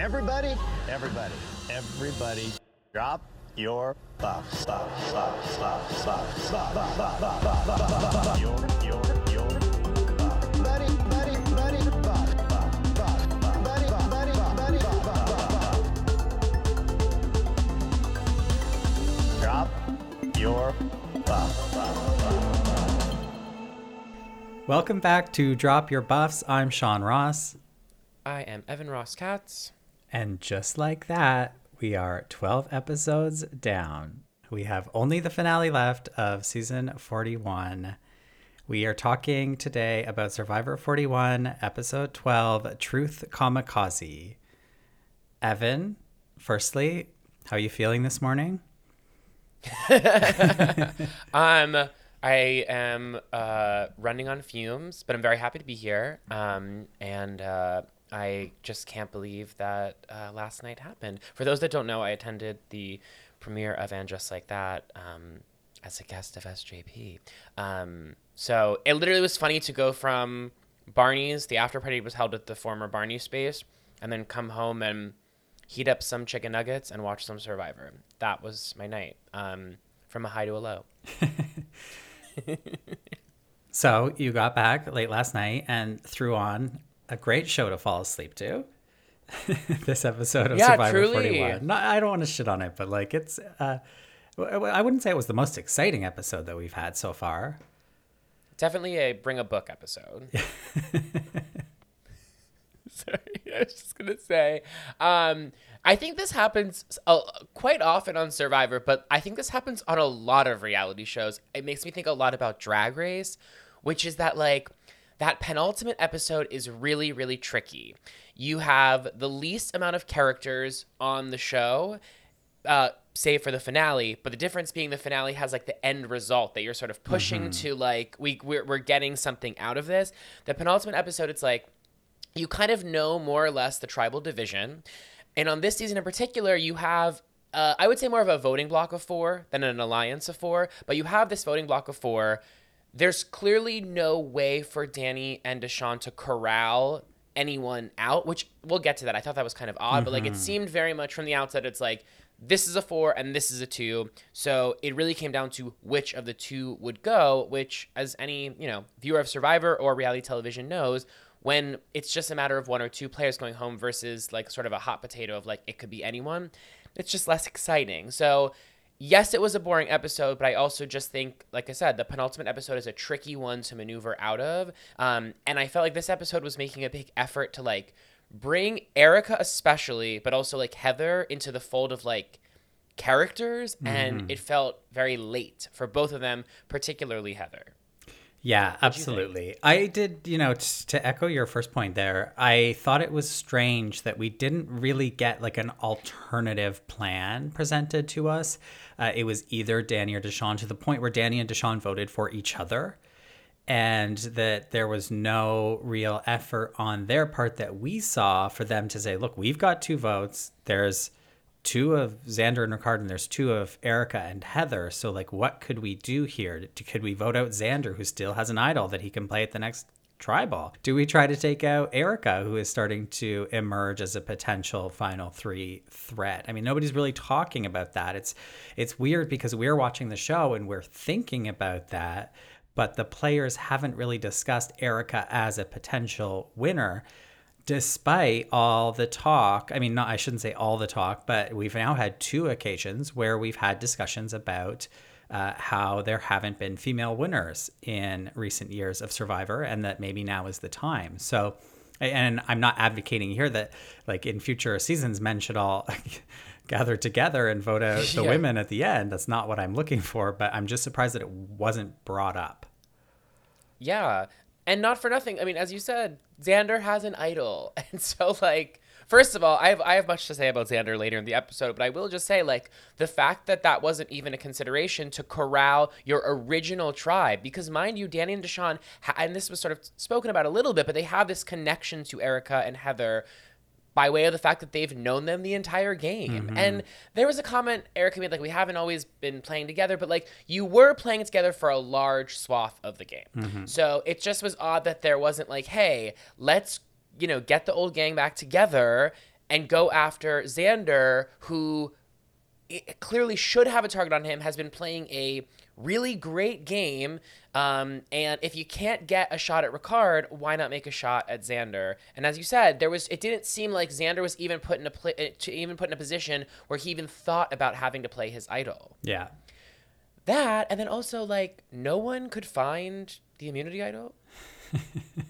Everybody, everybody, everybody, drop your buffs. Buff, buff, buff, buff, buff, buff, buff, buff, buff, buff. Your, your, your buff. Buddy, buddy, buddy, buff, buff, buff, buff. Buddy, buff, buddy, buff, buddy, buff, buff, buff, buff. Drop your buff. buff, buff, buff. Welcome back to Drop Your Buffs. I'm Sean Ross. I am Evan Ross Katz. And just like that, we are 12 episodes down. We have only the finale left of season 41. We are talking today about Survivor 41, episode 12, Truth Kamikaze. Evan, firstly, how are you feeling this morning? Um, I am uh, running on fumes, but I'm very happy to be here. Um, and uh, I just can't believe that uh, last night happened. For those that don't know, I attended the premiere of And Just Like That um, as a guest of SJP. Um, so it literally was funny to go from Barney's, the after party was held at the former Barney space, and then come home and heat up some chicken nuggets and watch some Survivor. That was my night. Um, from a high to a low. So you got back late last night and threw on a great show to fall asleep to. this episode of Yeah, Survivor truly. 41. No, I don't want to shit on it, but like it's uh I wouldn't say it was the most exciting episode that we've had so far. Definitely a bring a book episode. Sorry, I was just gonna say. Um, I think this happens uh, quite often on Survivor, but I think this happens on a lot of reality shows. It makes me think a lot about Drag Race, which is that like that penultimate episode is really really tricky. You have the least amount of characters on the show, uh, save for the finale. But the difference being the finale has like the end result that you're sort of pushing to like we we're, we're getting something out of this. The penultimate episode, it's like you kind of know more or less the tribal division. And on this season in particular, you have, uh, I would say, more of a voting block of four than an alliance of four. But you have this voting block of four. There's clearly no way for Danny and Deshawn to corral anyone out, which we'll get to that. I thought that was kind of odd, but like it mm-hmm. seemed very much from the outset, it's like, this is a four and this is a two. So it really came down to which of the two would go, which, as any, you know, viewer of Survivor or reality television knows, when it's just a matter of one or two players going home versus like sort of a hot potato of like it could be anyone, it's just less exciting. So, yes, it was a boring episode, but I also just think, like I said, the penultimate episode is a tricky one to maneuver out of. Um, and I felt like this episode was making a big effort to like bring Erika, especially, but also like Heather into the fold of like characters. And it felt very late for both of them, particularly Heather. Yeah, absolutely. I did, you know, t- to echo your first point there, I thought it was strange that we didn't really get like an alternative plan presented to us. Uh, it was either Danny or Deshawn to the point where Danny and Deshawn voted for each other. And that there was no real effort on their part that we saw for them to say, look, we've got two votes. There's two of Xander and Ricard, and there's two of Erika and Heather. So, like, what could we do here? Could we vote out Xander, who still has an idol that he can play at the next tribal? Do we try to take out Erika, who is starting to emerge as a potential final three threat? I mean, nobody's really talking about that. It's it's weird because we're watching the show and we're thinking about that, but the players haven't really discussed Erika as a potential winner despite all the talk i mean not i shouldn't say all the talk but we've now had two occasions where we've had discussions about uh, how there haven't been female winners in recent years of survivor and that maybe now is the time so and i'm not advocating here that like in future seasons men should all gather together and vote out the Yeah. women at the end that's not what i'm looking for but i'm just surprised that it wasn't brought up Yeah. And not for nothing. I mean, as you said, Xander has an idol. And so like first of all, I have I have much to say about Xander later in the episode, but I will just say like the fact that that wasn't even a consideration to corral your original tribe because mind you, Danny and Deshawn ha- and this was sort of spoken about a little bit, but they have this connection to Erika and Heather by way of the fact that they've known them the entire game. Mm-hmm. And there was a comment Erika made like we haven't always been playing together, but like you were playing together for a large swath of the game. Mm-hmm. So it just was odd that there wasn't like, hey, let's you know get the old gang back together and go after Xander, who clearly should have a target on him, has been playing a really great game. Um, and if you can't get a shot at Ricard, why not make a shot at Xander? And as you said, there was it didn't seem like Xander was even put in a pl- to even put in a position where he even thought about having to play his idol. Yeah. That and then also like no one could find the immunity idol.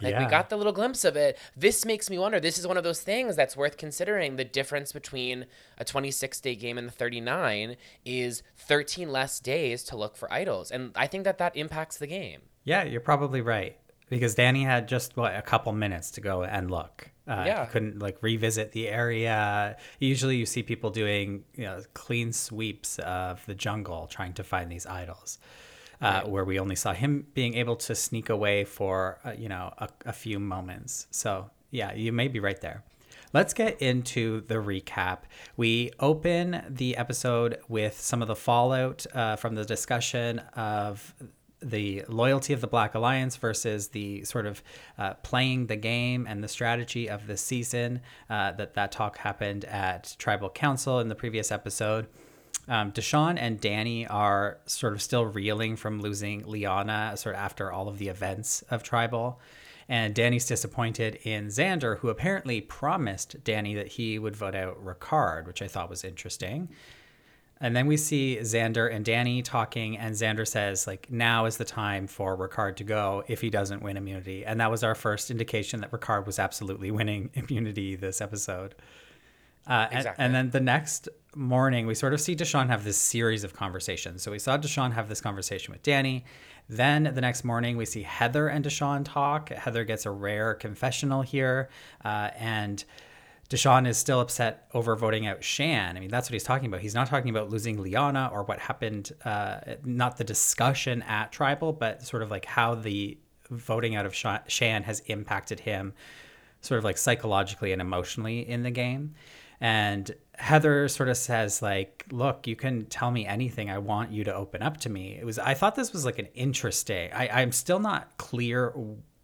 Like yeah. we got the little glimpse of it. This makes me wonder. This is one of those things that's worth considering. The difference between a 26 day game and the 39 is 13 less days to look for idols, and I think that that impacts the game. Yeah, you're probably right because Danny had just what a couple minutes to go and look. Uh, Yeah. he couldn't like revisit the area. Usually, you see people doing you know clean sweeps of the jungle trying to find these idols. Uh, Where we only saw him being able to sneak away for uh, you know a, a few moments. So yeah, you may be right there. Let's get into the recap. We open the episode with some of the fallout uh, from the discussion of the loyalty of the Black Alliance versus the sort of uh, playing the game and the strategy of the season. Uh, that that talk happened at Tribal Council in the previous episode. Um, Deshawn and Danny are sort of still reeling from losing Liana, sort of after all of the events of Tribal. And Danny's disappointed in Xander, who apparently promised Danny that he would vote out Ricard, which I thought was interesting. And then we see Xander and Danny talking, and Xander says, like, now is the time for Ricard to go if he doesn't win immunity. And that was our first indication that Ricard was absolutely winning immunity this episode. Uh, and, Exactly. and then the next morning, we sort of see Deshawn have this series of conversations. So we saw Deshawn have this conversation with Danny. Then the next morning, we see Heather and Deshawn talk. Heather gets a rare confessional here. Uh, and Deshawn is still upset over voting out Shan. I mean, that's what he's talking about. He's not talking about losing Liana or what happened, uh, not the discussion at Tribal, but sort of like how the voting out of Shan has impacted him sort of like psychologically and emotionally in the game. And Heather sort of says like, "Look, you can tell me anything. I want you to open up to me." It was I thought this was like an interesting. I, I'm still not clear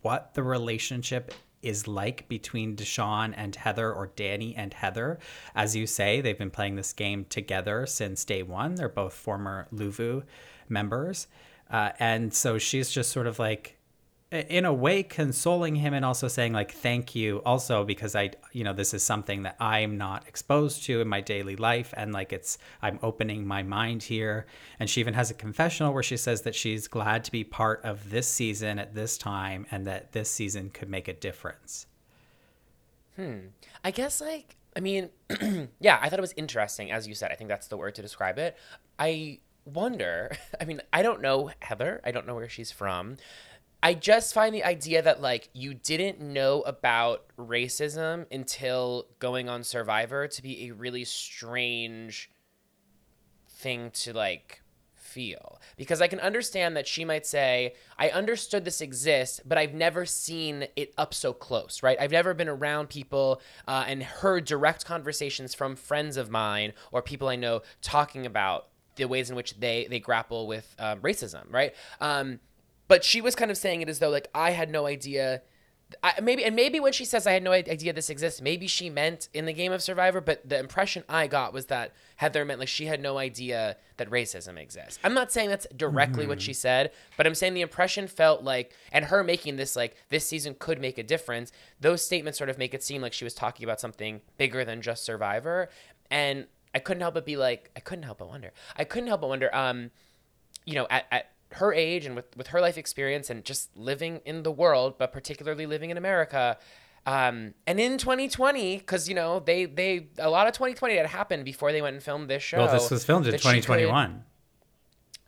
what the relationship is like between Deshawn and Heather or Danny and Heather. As you say, they've been playing this game together since day one. They're both former Luvu members. Uh, and so she's just sort of like, in a way consoling him and also saying like thank you also because i you know this is something that i'm not exposed to in my daily life and like it's i'm opening my mind here and she even has a confessional where she says that she's glad to be part of this season at this time and that this season could make a difference Hmm. I guess like I mean, yeah, I thought it was interesting as you said. I think that's the word to describe it. I wonder, I mean, I don't know Heather. I don't know where she's from. I just find the idea that like you didn't know about racism until going on Survivor to be a really strange thing to like feel because I can understand that she might say, I understood this exists, but I've never seen it up so close, right? I've never been around people uh, and heard direct conversations from friends of mine or people I know talking about the ways in which they they grapple with um, racism, right? Um, but she was kind of saying it as though like I had no idea I, maybe and maybe when she says I had no idea this exists, maybe she meant in the game of Survivor. But the impression I got was that Heather meant like she had no idea that racism exists. I'm not saying that's directly what she said, but I'm saying the impression felt like, and her making this like this season could make a difference. Those statements sort of make it seem like she was talking about something bigger than just Survivor, and I couldn't help but be like, I couldn't help but wonder. I couldn't help but wonder. Um, you know, at, at her age and with, with her life experience and just living in the world, but particularly living in America, um, and in 2020, because you know they they a lot of 2020 had happened before they went and filmed this show. well this was filmed in that she could- 2021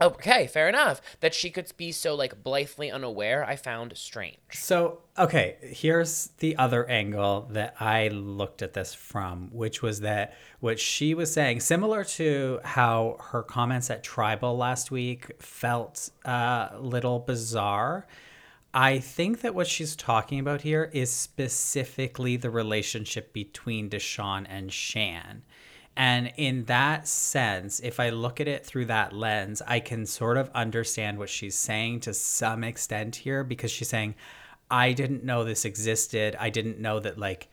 Okay, fair enough. That she could be so like blithely unaware, I found strange. So, okay, here's the other angle that I looked at this from, which was that what she was saying, similar to how her comments at Tribal last week felt uh, a little bizarre. I think that what she's talking about here is specifically the relationship between Deshawn and Shan. And in that sense, if I look at it through that lens, I can sort of understand what she's saying to some extent here because she's saying, I didn't know this existed. I didn't know that, like,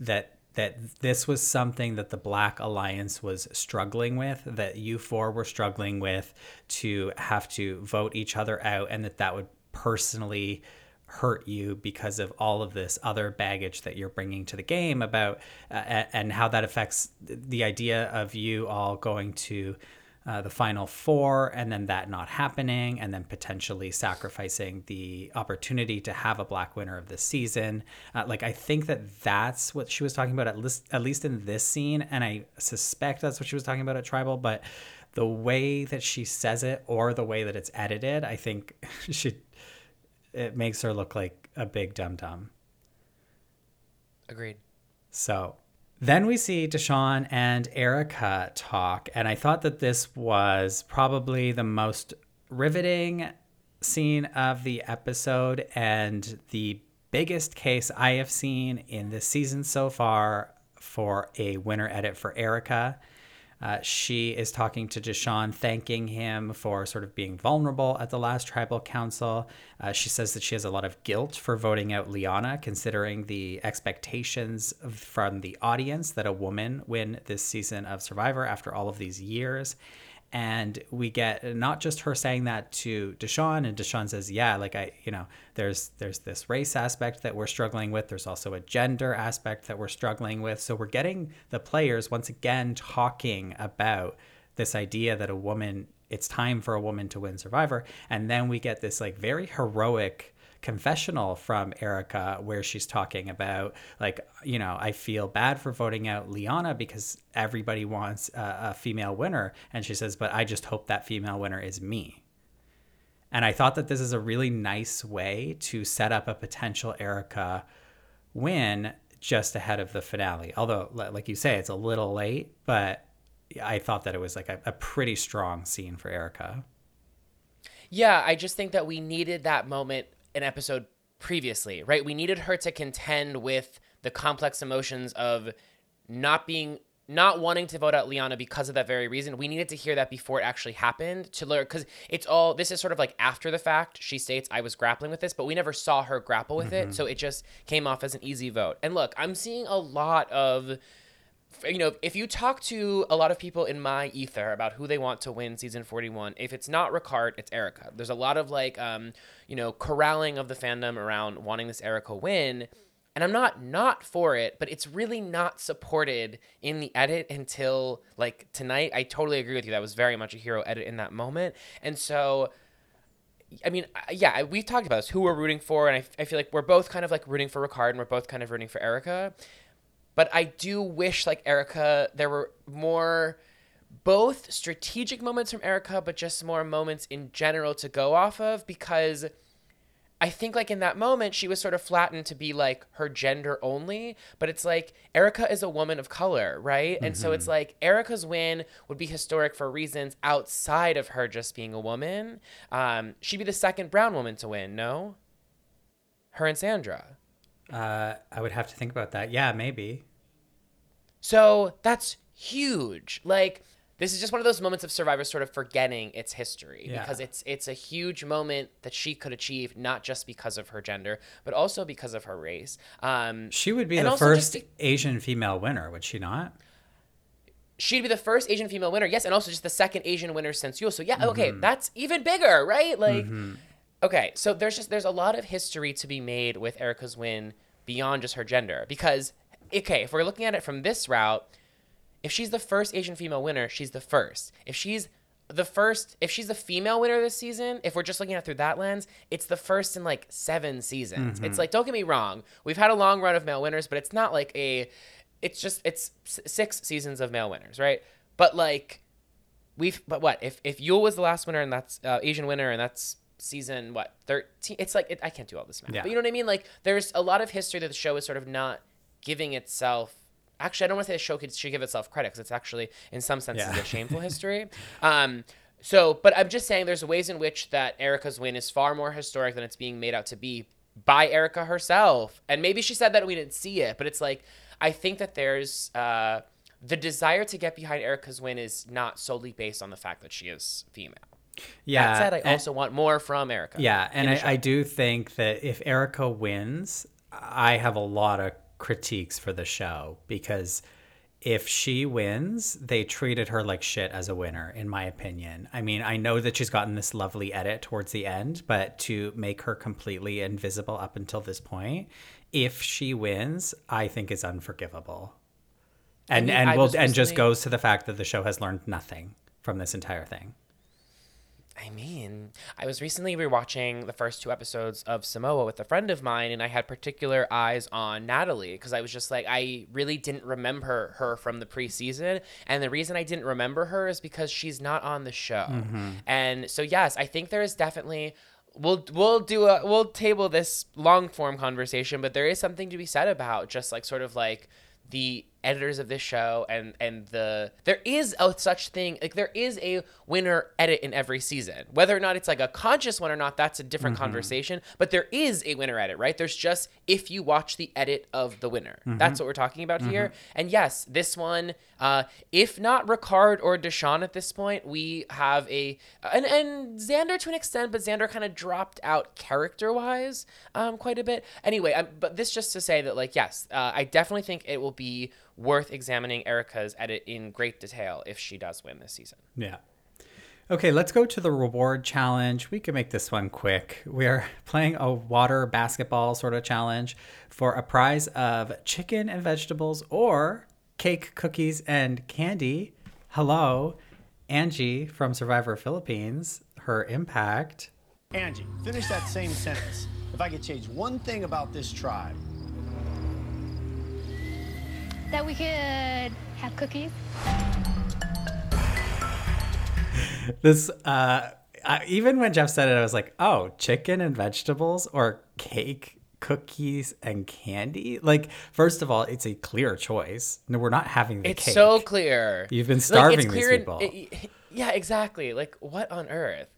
that that this was something that the Black Alliance was struggling with, that you four were struggling with to have to vote each other out, and that that would personally hurt you because of all of this other baggage that you're bringing to the game about uh, and how that affects the idea of you all going to uh, the final four and then that not happening and then potentially sacrificing the opportunity to have a black winner of the season. Uh, like i think that that's what she was talking about at least at least in this scene. And i suspect that's what she was talking about at tribal but the way that she says it or the way that it's edited i think she it makes her look like a big dum dum Agreed. so then we see Deshawn and Erica talk, and I thought that this was probably the most riveting scene of the episode and the biggest case I have seen in this season so far for a winner edit for Erika. Uh, she is talking to Deshawn, thanking him for sort of being vulnerable at the last tribal council. Uh, she says that she has a lot of guilt for voting out Liana, considering the expectations from the audience that a woman win this season of Survivor after all of these years and we get not just her saying that to Deshawn, and Deshawn says, "Yeah, like I, you know, there's there's this race aspect that we're struggling with. There's also a gender aspect that we're struggling with. So we're getting the players once again talking about this idea that a woman, it's time for a woman to win Survivor, and then we get this like very heroic." Confessional from Erika where she's talking about like you know I feel bad for voting out Liana because everybody wants a, a, female winner and she says but I just hope that female winner is me. And I thought that this is a really nice way to set up a potential Erika win just ahead of the finale. Although like you say it's a little late, but I thought that it was like a, a pretty strong scene for Erika. Yeah, I just think that we needed that moment an episode previously, right? We needed her to contend with the complex emotions of not being not wanting to vote out Liana because of that very reason. We needed to hear that before it actually happened to learn because it's all this is sort of like after the fact. She states, I was grappling with this, but we never saw her grapple with mm-hmm. it. So it just came off as an easy vote. And look, I'm seeing a lot of you know, if you talk to a lot of people in my ether about who they want to win season 41, if it's not Ricard, it's Erika. There's a lot of like, um, you know, corralling of the fandom around wanting this Erika win. And I'm not not for it, but it's really not supported in the edit until like tonight. I totally agree with you. That was very much a hero edit in that moment. And so, I mean, yeah, we've talked about this, who we're rooting for. And I, I feel like we're both kind of like rooting for Ricard and we're both kind of rooting for Erika. But I do wish, like Erika, there were more both strategic moments from Erika, but just more moments in general to go off of because I think like in that moment she was sort of flattened to be like her gender only, but it's like Erika is a woman of color, right? Mm-hmm. And so it's mm-hmm. like Erika's win would be historic for reasons outside of her just being a woman. Um, she'd be the second brown woman to win, no? Her and Sandra. Uh, I would have to think about that. Yeah, maybe. So that's huge. Like this is just one of those moments of Survivor sort of forgetting its history yeah. because it's it's a huge moment that she could achieve not just because of her gender but also because of her race. Um, she would be the first to, Asian female winner, would she not? She'd be the first Asian female winner, yes, and also just the second Asian winner since Yul. So yeah, mm-hmm. okay, that's even bigger, right? Like, mm-hmm. Okay, so there's just there's a lot of history to be made with Erika's win beyond just her gender because okay, if we're looking at it from this route, if she's the first Asian female winner, she's the first. If she's the first, if she's the female winner this season, if we're just looking at it through that lens, it's the first in like seven seasons. Mm-hmm. It's like, don't get me wrong, we've had a long run of male winners, but it's not like a, it's just, it's six seasons of male winners, right? But like, we've, but what, if, if Yul was the last winner and that's uh, Asian winner and that's season, what, 13? It's like, it, I can't do all this math, yeah. but you know what I mean? Like, there's a lot of history that the show is sort of not giving itself actually I don't want to say the show could, should give itself credit because it's actually in some senses yeah. a shameful history. Um, so, but I'm just saying there's ways in which that erika's win is far more historic than it's being made out to be by erika herself. And maybe she said that we didn't see it, but it's like I think that there's uh, the desire to get behind erika's win is not solely based on the fact that she is female. Yeah. That said, I and, also want more from Erika. Yeah, and I, I do think that if Erika wins, I have a lot of critiques for the show because if she wins, they treated her like shit as a winner, in my opinion. I mean, I know that she's gotten this lovely edit towards the end, but to make her completely invisible up until this point, if she wins, I think is unforgivable. And mean, and will and just goes to the fact that the show has learned nothing from this entire thing. I mean, I was recently rewatching the first two episodes of Samoa with a friend of mine, and I had particular eyes on Natalie because I was just like, I really didn't remember her from the preseason. And the reason I didn't remember her is because she's not on the show. Mm-hmm. And so, yes, I think there is definitely. We'll we'll do a we'll table this long form conversation, but there is something to be said about just like sort of like the editors of this show and and the there is a such thing like there is a winner edit in every season. Whether or not it's like a conscious one or not that's a different conversation but there is a winner edit right? There's just if you watch the edit of the winner. That's what we're talking about here. And yes this one uh if not Ricard or Deshawn at this point we have a and and Xander to an extent but Xander kind of dropped out character wise um quite a bit. Anyway um, but this just to say that like yes uh, I definitely think it will be worth examining Erika's edit in great detail if she does win this season. Yeah. Okay, let's go to the reward challenge. We can make this one quick. We are playing a water basketball sort of challenge for a prize of chicken and vegetables or cake, cookies, and candy. Hello, Angie from Survivor Philippines. Her impact. Angie, finish that same sentence. If I could change one thing about this tribe, that we could have cookies. This, uh, I, even when Jeff said it, I was like, oh, chicken and vegetables or cake, cookies, and candy? Like, first of all, it's a clear choice. No, we're not having the cake. It's cake. so clear. You've been Like, starving it's these clear in- people. it- yeah, exactly. Like what on earth?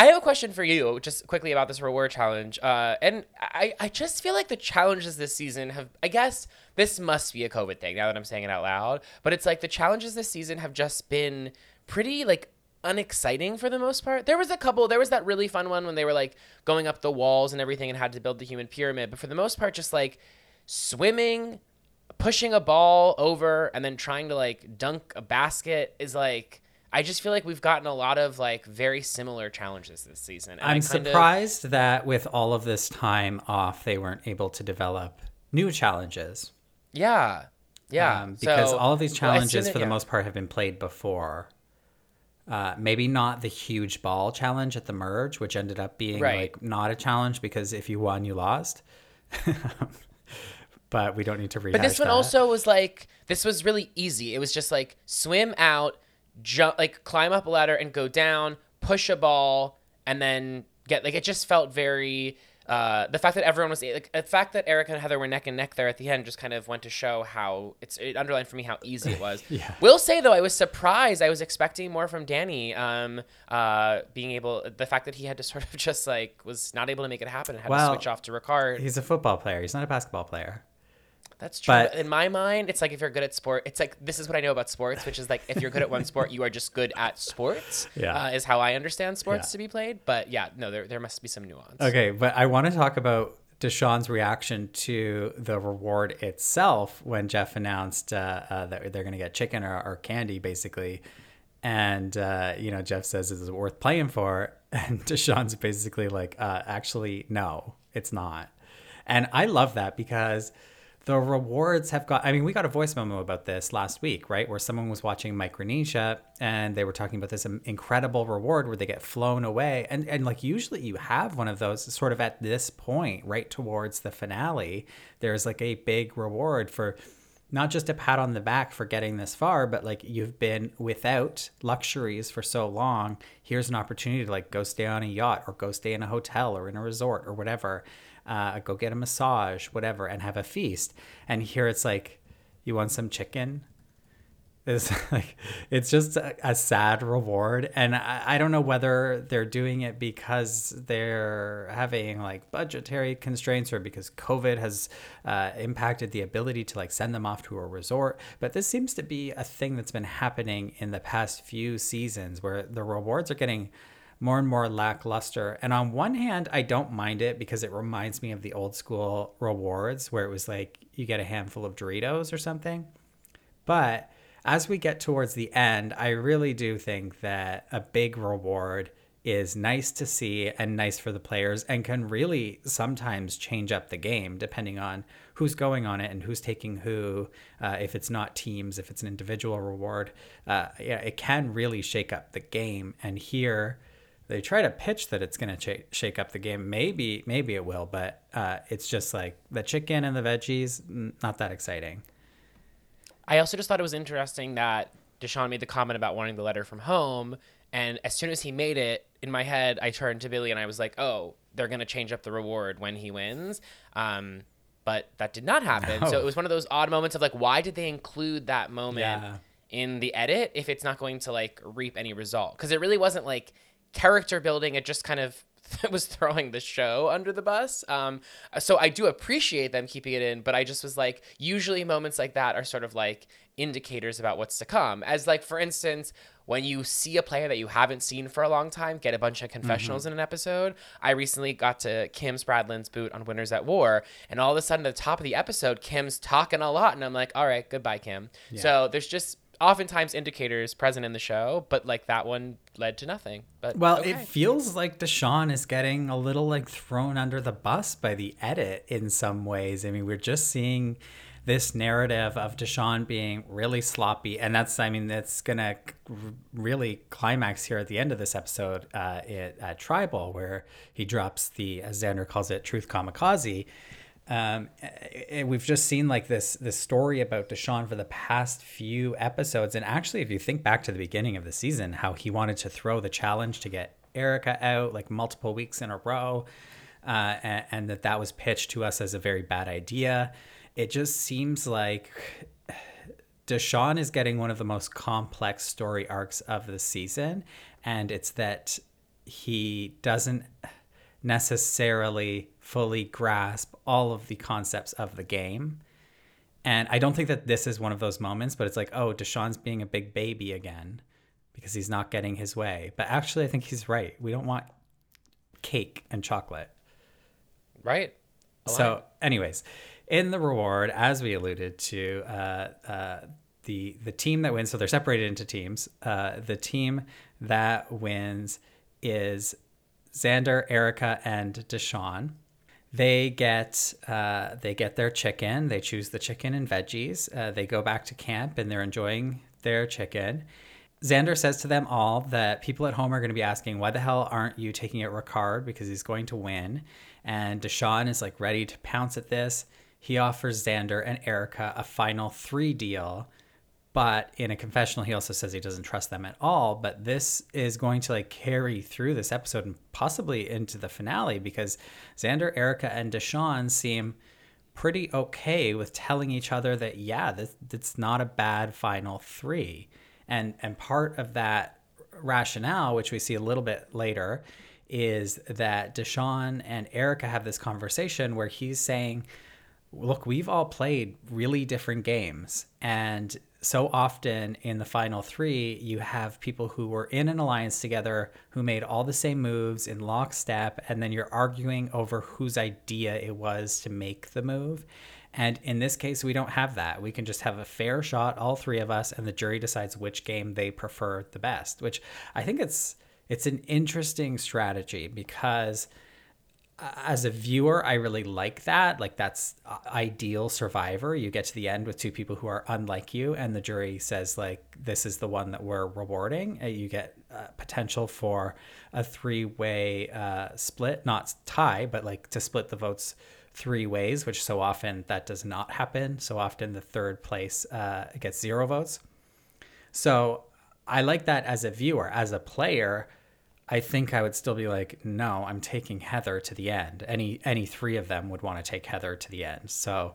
I have a question for you, just quickly about this reward challenge. Uh, and I, I just feel like the challenges this season have, I guess this must be a COVID thing now that I'm saying it out loud, but it's like the challenges this season have just been pretty like unexciting for the most part. There was a couple, there was that really fun one when they were like going up the walls and everything and had to build the human pyramid, but for the most part, just like swimming, pushing a ball over and then trying to like dunk a basket is like I just feel like we've gotten a lot of like very similar challenges this season. And I'm kind of- surprised that with all of this time off, they weren't able to develop new challenges. Yeah, yeah, Um, because So- all of these challenges, for the yeah. most part, have been played before. Uh, maybe not the huge ball challenge at the merge, which ended up being Right. like not a challenge because if you won, you lost. but we don't need to rehash But this one that. also was like this was really easy. It was just like swim out, jump, like climb up a ladder and go down, push a ball, and then get like it just felt very. Uh, the fact that everyone was like the fact that Erika and Heather were neck and neck there at the end just kind of went to show how it's it underlined for me how easy it was. Yeah. Will say though I was surprised. I was expecting more from Danny. Um, uh, being able the fact that he had to sort of just like was not able to make it happen and had Well, to switch off to Ricard. He's a football player. He's not a basketball player. That's true. But- in my mind, it's like if you're good at sport, it's like this is what I know about sports, which is like if you're good at one sport, you are just good at sports. Yeah. uh, is how I understand sports Yeah. to be played. But yeah, no, there there must be some nuance. Okay, but I want to talk about Deshawn's reaction to the reward itself when Jeff announced uh, uh, that they're going to get chicken or, or candy, basically. And, uh, you know, Jeff says, is it worth playing for? And Deshawn's basically like, uh, actually, no, it's not. And I love that because the rewards have got, I mean, we got a voice memo about this last week, right? Where someone was watching Micronesia and they were talking about this incredible reward where they get flown away. And, and like usually you have one of those sort of at this point, right towards the finale. There's like a big reward for not just a pat on the back for getting this far, but like you've been without luxuries for so long. Here's an opportunity to like go stay on a yacht or go stay in a hotel or in a resort or whatever. Uh, go get a massage, whatever, and have a feast. And here it's like, you want some chicken? It's like it's just a, a sad reward, and I, I don't know whether they're doing it because they're having like budgetary constraints or because COVID has uh, impacted the ability to like send them off to a resort. But this seems to be a thing that's been happening in the past few seasons, where the rewards are getting more and more lackluster. And on one hand, I don't mind it because it reminds me of the old school rewards where it was like you get a handful of Doritos or something. But as we get towards the end, I really do think that a big reward is nice to see and nice for the players and can really sometimes change up the game depending on who's going on it and who's taking who. Uh, if it's not teams, if it's an individual reward, uh, yeah, it can really shake up the game. And here, they try to pitch that it's going to ch- shake up the game. Maybe, maybe it will, but uh, it's just like the chicken and the veggies, not that exciting. I also just thought it was interesting that Deshawn made the comment about wanting the letter from home, and as soon as he made it, in my head, I turned to Billy and I was like, "Oh, they're gonna change up the reward when he wins." Um, but that did not happen. No. So it was one of those odd moments of like, why did they include that moment Yeah. in the edit if it's not going to like reap any result? Because it really wasn't like character building. It just kind of was throwing the show under the bus. Um, so I do appreciate them keeping it in, but I just was like, usually moments like that are sort of like indicators about what's to come. As like for instance, when you see a player that you haven't seen for a long time get a bunch of confessionals in an episode. I recently got to Kim Spradlin's boot on Winners at War, and all of a sudden at the top of the episode, Kim's talking a lot, and I'm like, all right, goodbye, Kim. So there's just oftentimes indicators present in the show, but like that one led to nothing. But Well, okay. it feels like Deshawn is getting a little like thrown under the bus by the edit in some ways. I mean, we're just seeing this narrative of Deshawn being really sloppy, and that's I mean that's gonna really climax here at the end of this episode uh, at, at Tribal, where he drops the as Xander calls it truth kamikaze. Um, we've just seen like this this story about Deshawn for the past few episodes, and actually, if you think back to the beginning of the season, how he wanted to throw the challenge to get Erika out like multiple weeks in a row, uh, and, and that that was pitched to us as a very bad idea. It just seems like Deshawn is getting one of the most complex story arcs of the season, and it's that he doesn't necessarily fully grasp all of the concepts of the game. And I don't think that this is one of those moments, but it's like, oh, Deshawn's being a big baby again because he's not getting his way. But actually, I think he's right. We don't want cake and chocolate. right. So, anyways, in the reward, as we alluded to, uh, uh, the the team that wins, so they're separated into teams. Uh, the team that wins is Xander, Erika, and Deshawn. They get uh, they get their chicken. They choose the chicken and veggies. Uh, they go back to camp and they're enjoying their chicken. Xander says to them all that people at home are going to be asking, why the hell aren't you taking it Ricard? Because he's going to win. And Deshawn is like ready to pounce at this. He offers Xander and Erika a final three deal. But in a confessional, he also says he doesn't trust them at all. But this is going to like carry through this episode and possibly into the finale because Xander, Erika, and Deshawn seem pretty okay with telling each other that yeah, this it's not a bad final three, and and part of that rationale, which we see a little bit later, is that Deshawn and Erika have this conversation where he's saying, "Look, we've all played really different games, and." So often in the final three, you have people who were in an alliance together who made all the same moves in lockstep, and then you're arguing over whose idea it was to make the move. And in this case, we don't have that. We can just have a fair shot, all three of us, and the jury decides which game they prefer the best. Which I think it's it's an interesting strategy because as a viewer, I really like that. Like that's ideal Survivor. You get to the end with two people who are unlike you, and the jury says like, "This is the one that we're rewarding." Uh, You get uh, potential for a three-way uh, split, not tie, but like to split the votes three ways, which so often that does not happen. So often the third place uh, gets zero votes. So I like that as a viewer. As a player, I think I would still be like, no, I'm taking Heather to the end. Any any three of them would want to take Heather to the end. So,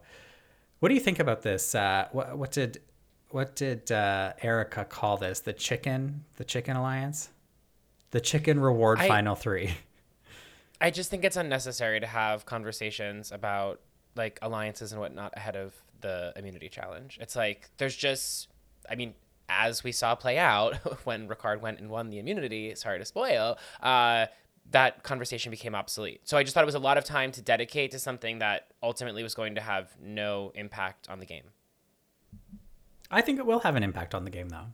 what do you think about this? Uh, what what did what did uh, Erika call this? The chicken the chicken alliance, the chicken reward I- final three. I just think it's unnecessary to have conversations about like alliances and whatnot ahead of the immunity challenge. It's like there's just, I mean, as we saw play out when Ricard went and won the immunity. Sorry to spoil. Uh, that conversation became obsolete. So I just thought it was a lot of time to dedicate to something that ultimately was going to have no impact on the game. I think it will have an impact on the game, though.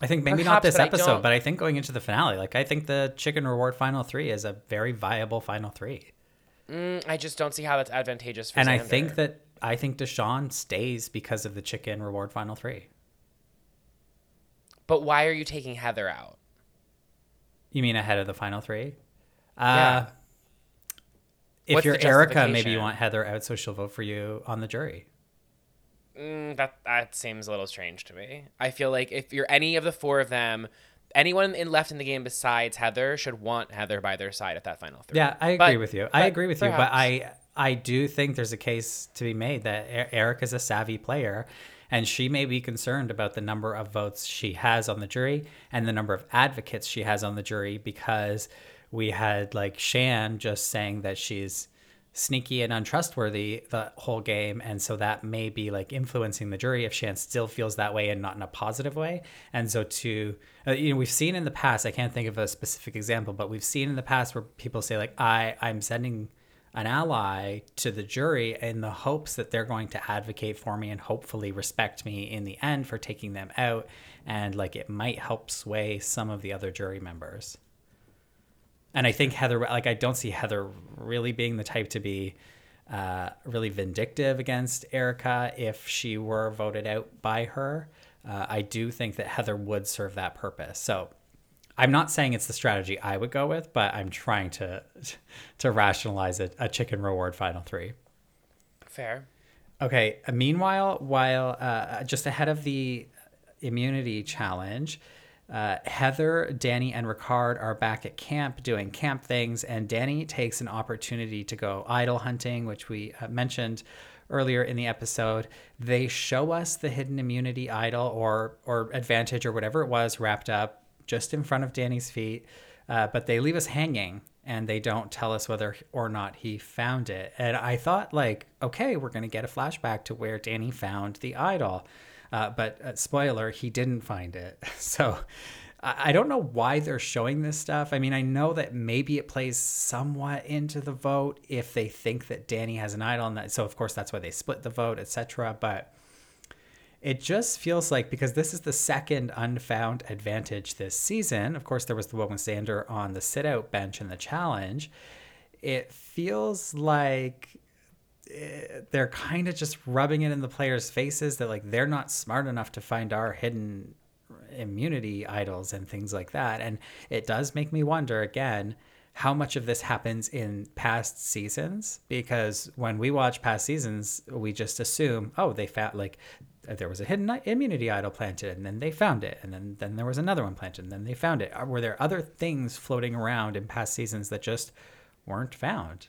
I think maybe not this but episode, don't- but I think going into the finale, like I think the chicken reward final three is a very viable final three, Mm, I just don't see how that's advantageous for and I think that I think Deshawn stays because of the chicken reward final three. But why are you taking Heather out? You mean ahead of the final three? Yeah. Uh, if What's you're Erika, maybe you want Heather out so she'll vote for you on the jury. Mm, that that seems a little strange to me. I feel like if you're any of the four of them, anyone in left in the game besides Heather should want Heather by their side at that final three. Yeah, I agree But- with you. I agree with you, but. I I do think there's a case to be made that E- Eric is a savvy player, and she may be concerned about the number of votes she has on the jury and the number of advocates she has on the jury because we had like Shan just saying that she's sneaky and untrustworthy the whole game. And so that may be like influencing the jury if Shan still feels that way and not in a positive way. And so to uh, you know we've seen in the past I can't think of a specific example but we've seen in the past where people say like I I'm sending an ally to the jury in the hopes that they're going to advocate for me and hopefully respect me in the end for taking them out and like it might help sway some of the other jury members and I think Heather, like, I don't see Heather really being the type to be uh, really vindictive against Erika if she were voted out by her. Uh, I do think that Heather would serve that purpose. So I'm not saying it's the strategy I would go with, but I'm trying to to rationalize a, a chicken reward final three. Fair. Okay. uh, Meanwhile, while uh, just ahead of the immunity challenge, uh, Heather, Danny, and Ricard are back at camp doing camp things, and Danny takes an opportunity to go idol hunting, which we uh, mentioned earlier in the episode. They show us the hidden immunity idol or or advantage or whatever it was wrapped up just in front of Danny's feet, uh, but they leave us hanging and they don't tell us whether or not he found it. And I thought, like, okay, we're going to get a flashback to where Danny found the idol. Uh, but uh, spoiler, he didn't find it. So I I don't know why they're showing this stuff. I mean, I know that maybe it plays somewhat into the vote if they think that Danny has an idol, and that, so of course that's why they split the vote, etc. But it just feels like because this is the second unfound advantage this season. Of course, there was the one Xander on the sit out bench in the challenge. It feels like eh, they're kind of just rubbing it in the players' faces that like they're not smart enough to find our hidden immunity idols and things like that. And it does make me wonder again how much of this happens in past seasons because when we watch past seasons, we just assume, oh, they found like Uh, there was a hidden immunity idol planted and then they found it and then then there was another one planted and then they found it. Were there other things floating around in past seasons that just weren't found?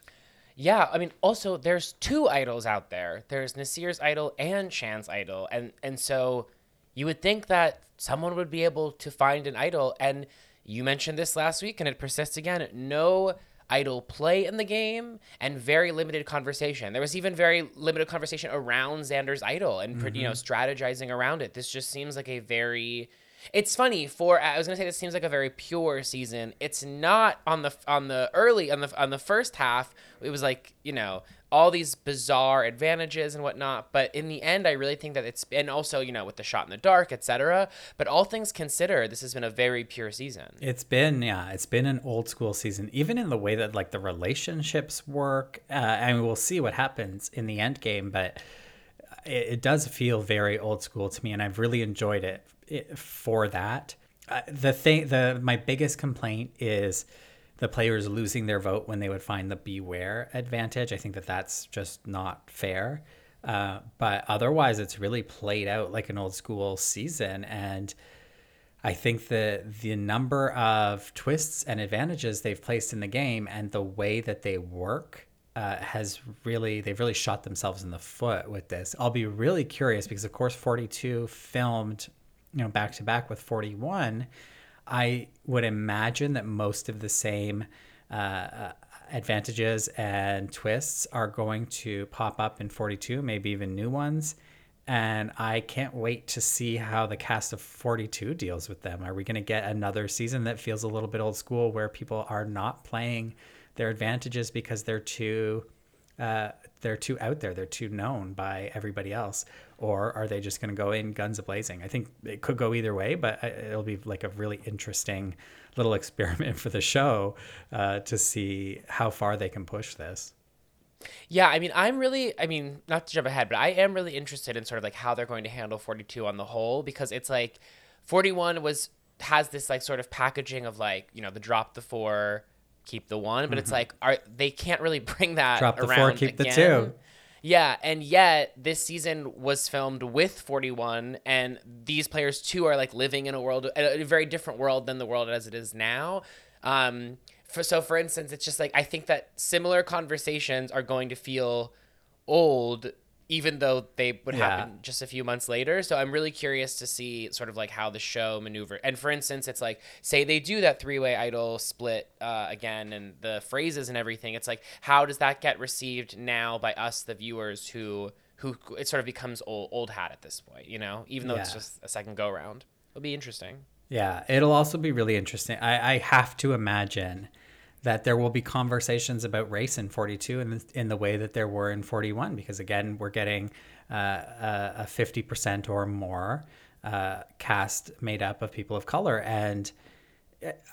Yeah, I mean, also there's two idols out there. There's Naseer's idol and Shan's idol, and and so you would think that someone would be able to find an idol. And you mentioned this last week, and it persists again. No idol play in the game, and very limited conversation. There was even very limited conversation around Xander's idol, and you know mm-hmm. strategizing around it. This just seems like a very it's funny for I was gonna say this seems like a very pure season. It's not on the on the early on the on the first half. It was like you know all these bizarre advantages and whatnot. But in the end, I really think that it's and also you know with the shot in the dark, etc. But all things considered, this has been a very pure season. It's been yeah, it's been an old school season, even in the way that like the relationships work. Uh, and we'll see what happens in the end game, but it, it does feel very old school to me, and I've really enjoyed it, it for that. Uh, the thing, the my biggest complaint is the players losing their vote when they would find the beware advantage. I think that that's just not fair. Uh, but otherwise, it's really played out like an old school season, and I think that the number of twists and advantages they've placed in the game and the way that they work uh, has really they've really shot themselves in the foot with this. I'll be really curious because of course 42 filmed, you know, back to back with 41. I would imagine that most of the same uh, uh, advantages and twists are going to pop up in 42, maybe even new ones. And I can't wait to see how the cast of 42 deals with them. Are we going to get another season that feels a little bit old school where people are not playing their advantages because they're too uh, they're too out there, they're too known by everybody else, or are they just going to go in guns a blazing? I think it could go either way, but uh, it'll be like a really interesting little experiment for the show uh, to see how far they can push this. Yeah, I mean, I'm really, I mean, not to jump ahead, but I am really interested in sort of like how they're going to handle 42 on the whole because it's like 41 was has this like sort of packaging of like you know the drop the four, keep the one, but mm-hmm. it's like are they can't really bring that drop the four, keep again. the two. Yeah, and yet this season was filmed with 41, and these players too are like living in a world, a very different world than the world as it is now. Um, for so for instance, it's just like I think that similar conversations are going to feel old even though they would yeah. happen just a few months later. So I'm really curious to see sort of like how the show maneuver. And for instance, it's like say they do that three way idol split uh, again, and the phrases and everything. It's like how does that get received now by us, the viewers, who who it sort of becomes old old hat at this point. You know, even though yeah. it's just a second go round, it'll be interesting. Yeah, it'll also be really interesting. I, I have to imagine that there will be conversations about race in 42 in the, in the way that there were in 41 because again we're getting uh, a, 50% or more uh, cast made up of people of color. And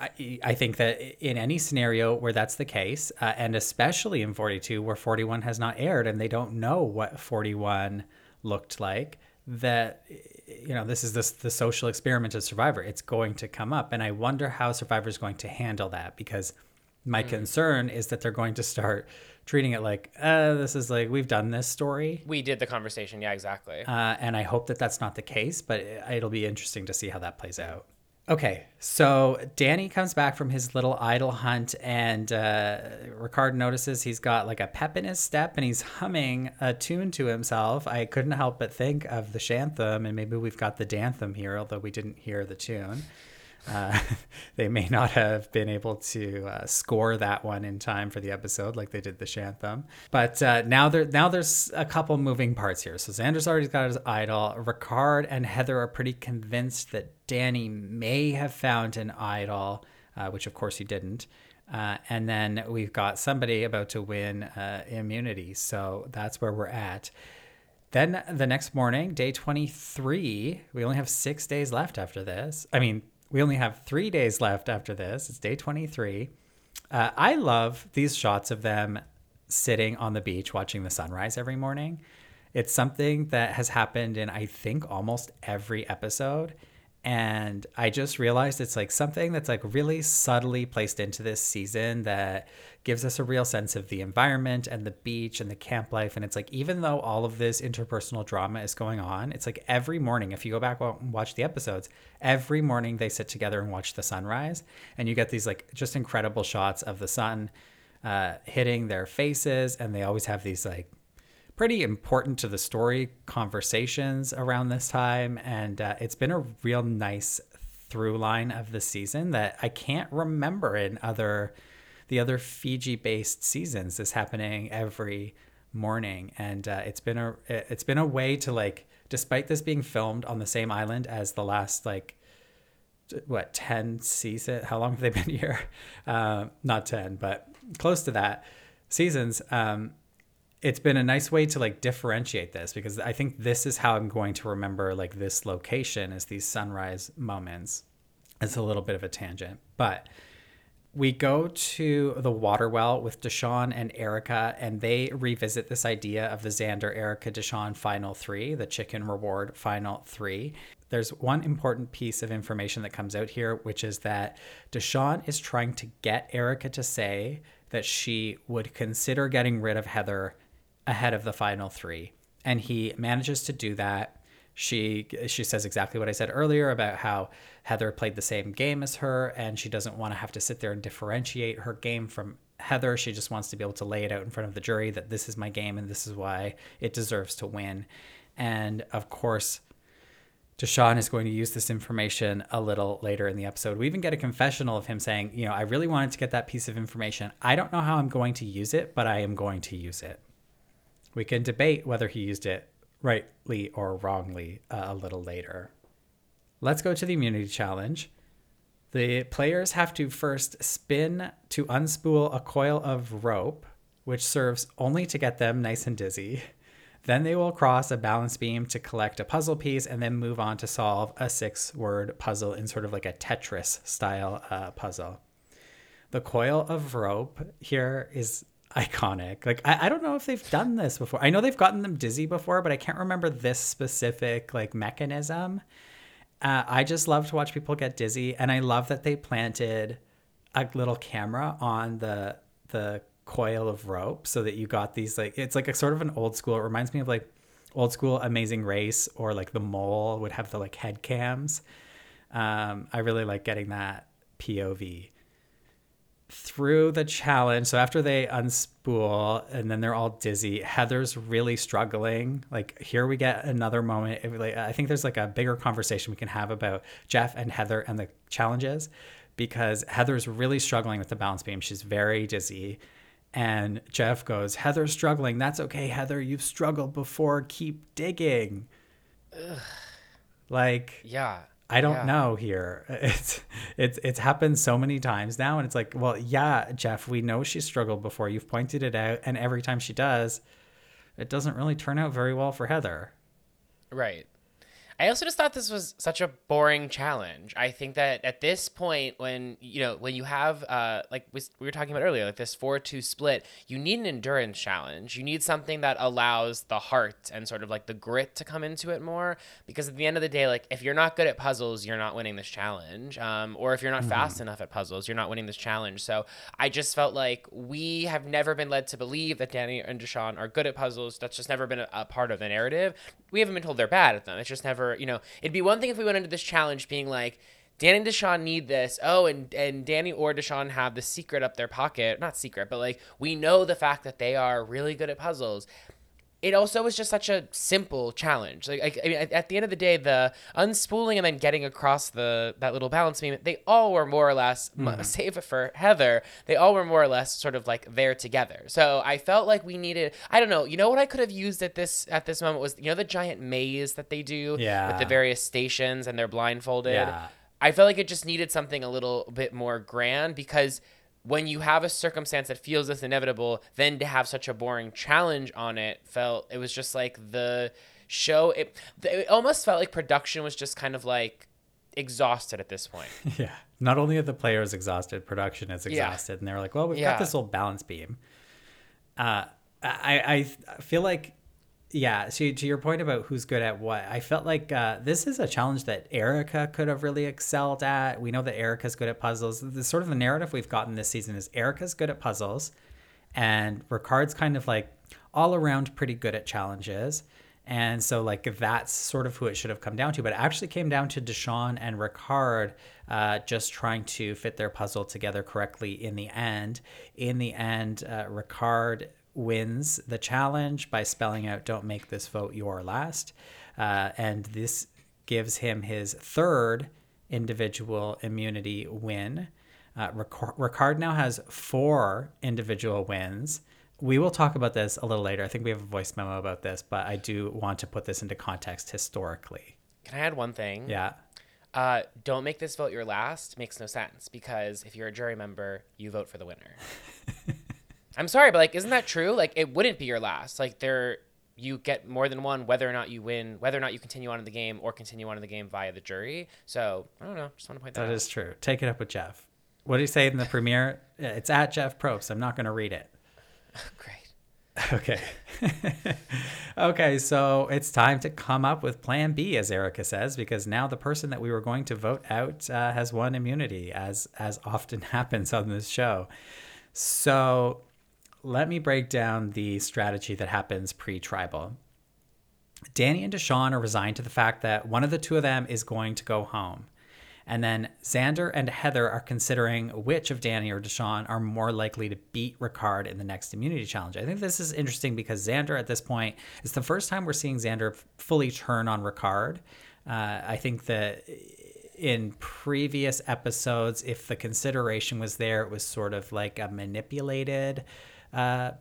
I, I think that in any scenario where that's the case uh, and especially in 42 where 41 has not aired and they don't know what 41 looked like that you know this is this the social experiment of survivor. It's going to come up. And i wonder how survivor is going to handle that because my mm. concern is that they're going to start treating it like, uh, this is like, we've done this story. We did the conversation. Yeah, exactly. Uh, and I hope that that's not the case, but it'll be interesting to see how that plays out. Okay, so Danny comes back from his little idol hunt, and uh, Ricard notices he's got like a pep in his step, and he's humming a tune to himself. I couldn't help but think of the Shantham, and maybe we've got the Dantham here, although we didn't hear the tune. Uh, they may not have been able to uh, score that one in time for the episode like they did the Shantham. But uh, now there now there's a couple moving parts here. So Xander's already got his idol. Ricard and Heather are pretty convinced that Danny may have found an idol, uh, which of course he didn't. Uh, and then we've got somebody about to win uh, immunity. So that's where we're at. Then the next morning, day 23, we only have six days left after this. I mean, we only have three days left after this. It's day 23. Uh, I love these shots of them sitting on the beach watching the sunrise every morning. It's something that has happened in, I think, almost every episode and I just realized it's like something that's like really subtly placed into this season that gives us a real sense of the environment and the beach and the camp life. And it's like, even though all of this interpersonal drama is going on, it's like every morning, if you go back and watch the episodes, every morning they sit together and watch the sunrise. And you get these like just incredible shots of the sun uh, hitting their faces. And they always have these like pretty important to the story conversations around this time. And uh, it's been a real nice through line of the season that I can't remember in other the other Fiji based seasons. This happening every morning, and uh, it's been a it's been a way to like, despite this being filmed on the same island as the last like what 10 season how long have they been here uh, not 10 but close to that seasons um, it's been a nice way to like differentiate this because I think this is how I'm going to remember like this location is these sunrise moments. It's a little bit of a tangent, but we go to the water well with Deshawn and Erika, and they revisit this idea of the Xander, Erika, Deshawn final three, the chicken reward final three. There's one important piece of information that comes out here, which is that Deshawn is trying to get Erika to say that she would consider getting rid of Heather ahead of the final three. And he manages to do that. She she says exactly what I said earlier about how Heather played the same game as her and she doesn't want to have to sit there and differentiate her game from Heather. She just wants to be able to lay it out in front of the jury that this is my game and this is why it deserves to win. And of course, Deshawn is going to use this information a little later in the episode. We even get a confessional of him saying, you know, I really wanted to get that piece of information. I don't know how I'm going to use it, but I am going to use it. We can debate whether he used it rightly or wrongly uh, a little later. Let's go to the immunity challenge. The players have to first spin to unspool a coil of rope, which serves only to get them nice and dizzy. Then they will cross a balance beam to collect a puzzle piece and then move on to solve a six word puzzle in sort of like a Tetris style uh, puzzle. The coil of rope here is iconic. Like, I, I don't know if they've done this before. I know they've gotten them dizzy before, but I can't remember this specific like mechanism. Uh, I just love to watch people get dizzy, and I love that they planted a little camera on the the coil of rope so that you got these like it's like a sort of an old school. It reminds me of like old school Amazing Race or like the Mole would have the like head cams. Um, I really like getting that POV through the challenge. So after they unspool and then they're all dizzy, Heather's really struggling. Like here we get another moment. I think there's like a bigger conversation we can have about Jeff and Heather and the challenges because Heather's really struggling with the balance beam. She's very dizzy. And Jeff goes, Heather's struggling. That's okay, Heather. You've struggled before. Keep digging. Ugh. Like, Yeah. I don't Yeah. know here. It's it's it's happened so many times now and it's like, well, yeah, Jeff, we know she struggled before. You've pointed it out and every time she does, it doesn't really turn out very well for Heather. Right. I also just thought this was such a boring challenge. I think that at this point, when you know, when you have, uh, like we we were talking about earlier, like this four-two split, you need an endurance challenge. You need something that allows the heart and sort of like the grit to come into it more. Because at the end of the day, like if you're not good at puzzles, you're not winning this challenge. Um, or if you're not fast enough at puzzles, you're not winning this challenge. So I just felt like we have never been led to believe that Danny and Deshawn are good at puzzles. That's just never been a, a part of the narrative. We haven't been told they're bad at them. It's just never, you know, it'd be one thing if we went into this challenge being like, Danny and Deshawn need this. Oh, and and Danny or Deshawn have the secret up their pocket. Not secret, but like we know the fact that they are really good at puzzles. It also was just such a simple challenge. Like, I, I mean, at, at the end of the day, the unspooling and then getting across the that little balance beam, they all were more or less, m mm-hmm. save for Heather, they all were more or less sort of like there together. So I felt like we needed. I don't know. You know what I could have used at this at this moment was you know the giant maze that they do with the various stations and they're blindfolded. Yeah. I felt like it just needed something a little bit more grand because when you have a circumstance that feels this inevitable, then to have such a boring challenge on it felt it was just like the show. It it almost felt like production was just kind of like exhausted at this point. Yeah. Not only are the players exhausted, production is Yeah. exhausted, and they're like, "Well, we've Yeah. got this old balance beam." Uh, I I feel like, yeah. So to your point about who's good at what, I felt like uh, this is a challenge that Erika could have really excelled at. We know that Erika's good at puzzles. The sort of the narrative we've gotten this season is Erika's good at puzzles, and Ricard's kind of like all around pretty good at challenges. And so, like, that's sort of who it should have come down to. But it actually came down to Deshawn and Ricard uh, just trying to fit their puzzle together correctly in the end. In the end, uh, Ricard wins the challenge by spelling out, Don't make this vote your last. Uh, and this gives him his third individual immunity win. Uh, Ricard, Ricard now has four individual wins. We will talk about this a little later. I think we have a voice memo about this, but I do want to put this into context historically. Can I add one thing? Yeah. Uh, don't make this vote your last makes no sense because if you're a jury member, you vote for the winner. I'm sorry, but like, isn't that true? Like, it wouldn't be your last. Like, there, you get more than one, whether or not you win, whether or not you continue on in the game or continue on in the game via the jury. So I don't know. Just want to point that, That out. is true. Take it up with Jeff. What do you say in the premiere? It's at Jeff Probst. I'm not going to read it. great. Okay. okay, so it's time to come up with plan B, as Erika says, because now the person that we were going to vote out uh, has won immunity, as as often happens on this show. So let me break down the strategy that happens pre-tribal. Danny and Deshawn are resigned to the fact that one of the two of them is going to go home. And then Xander and Heather are considering which of Danny or Deshawn are more likely to beat Ricard in the next immunity challenge. I think this is interesting because Xander at this point is the first time we're seeing Xander fully turn on Ricard. Uh, I think that in previous episodes, if the consideration was there, it was sort of like a manipulated uh,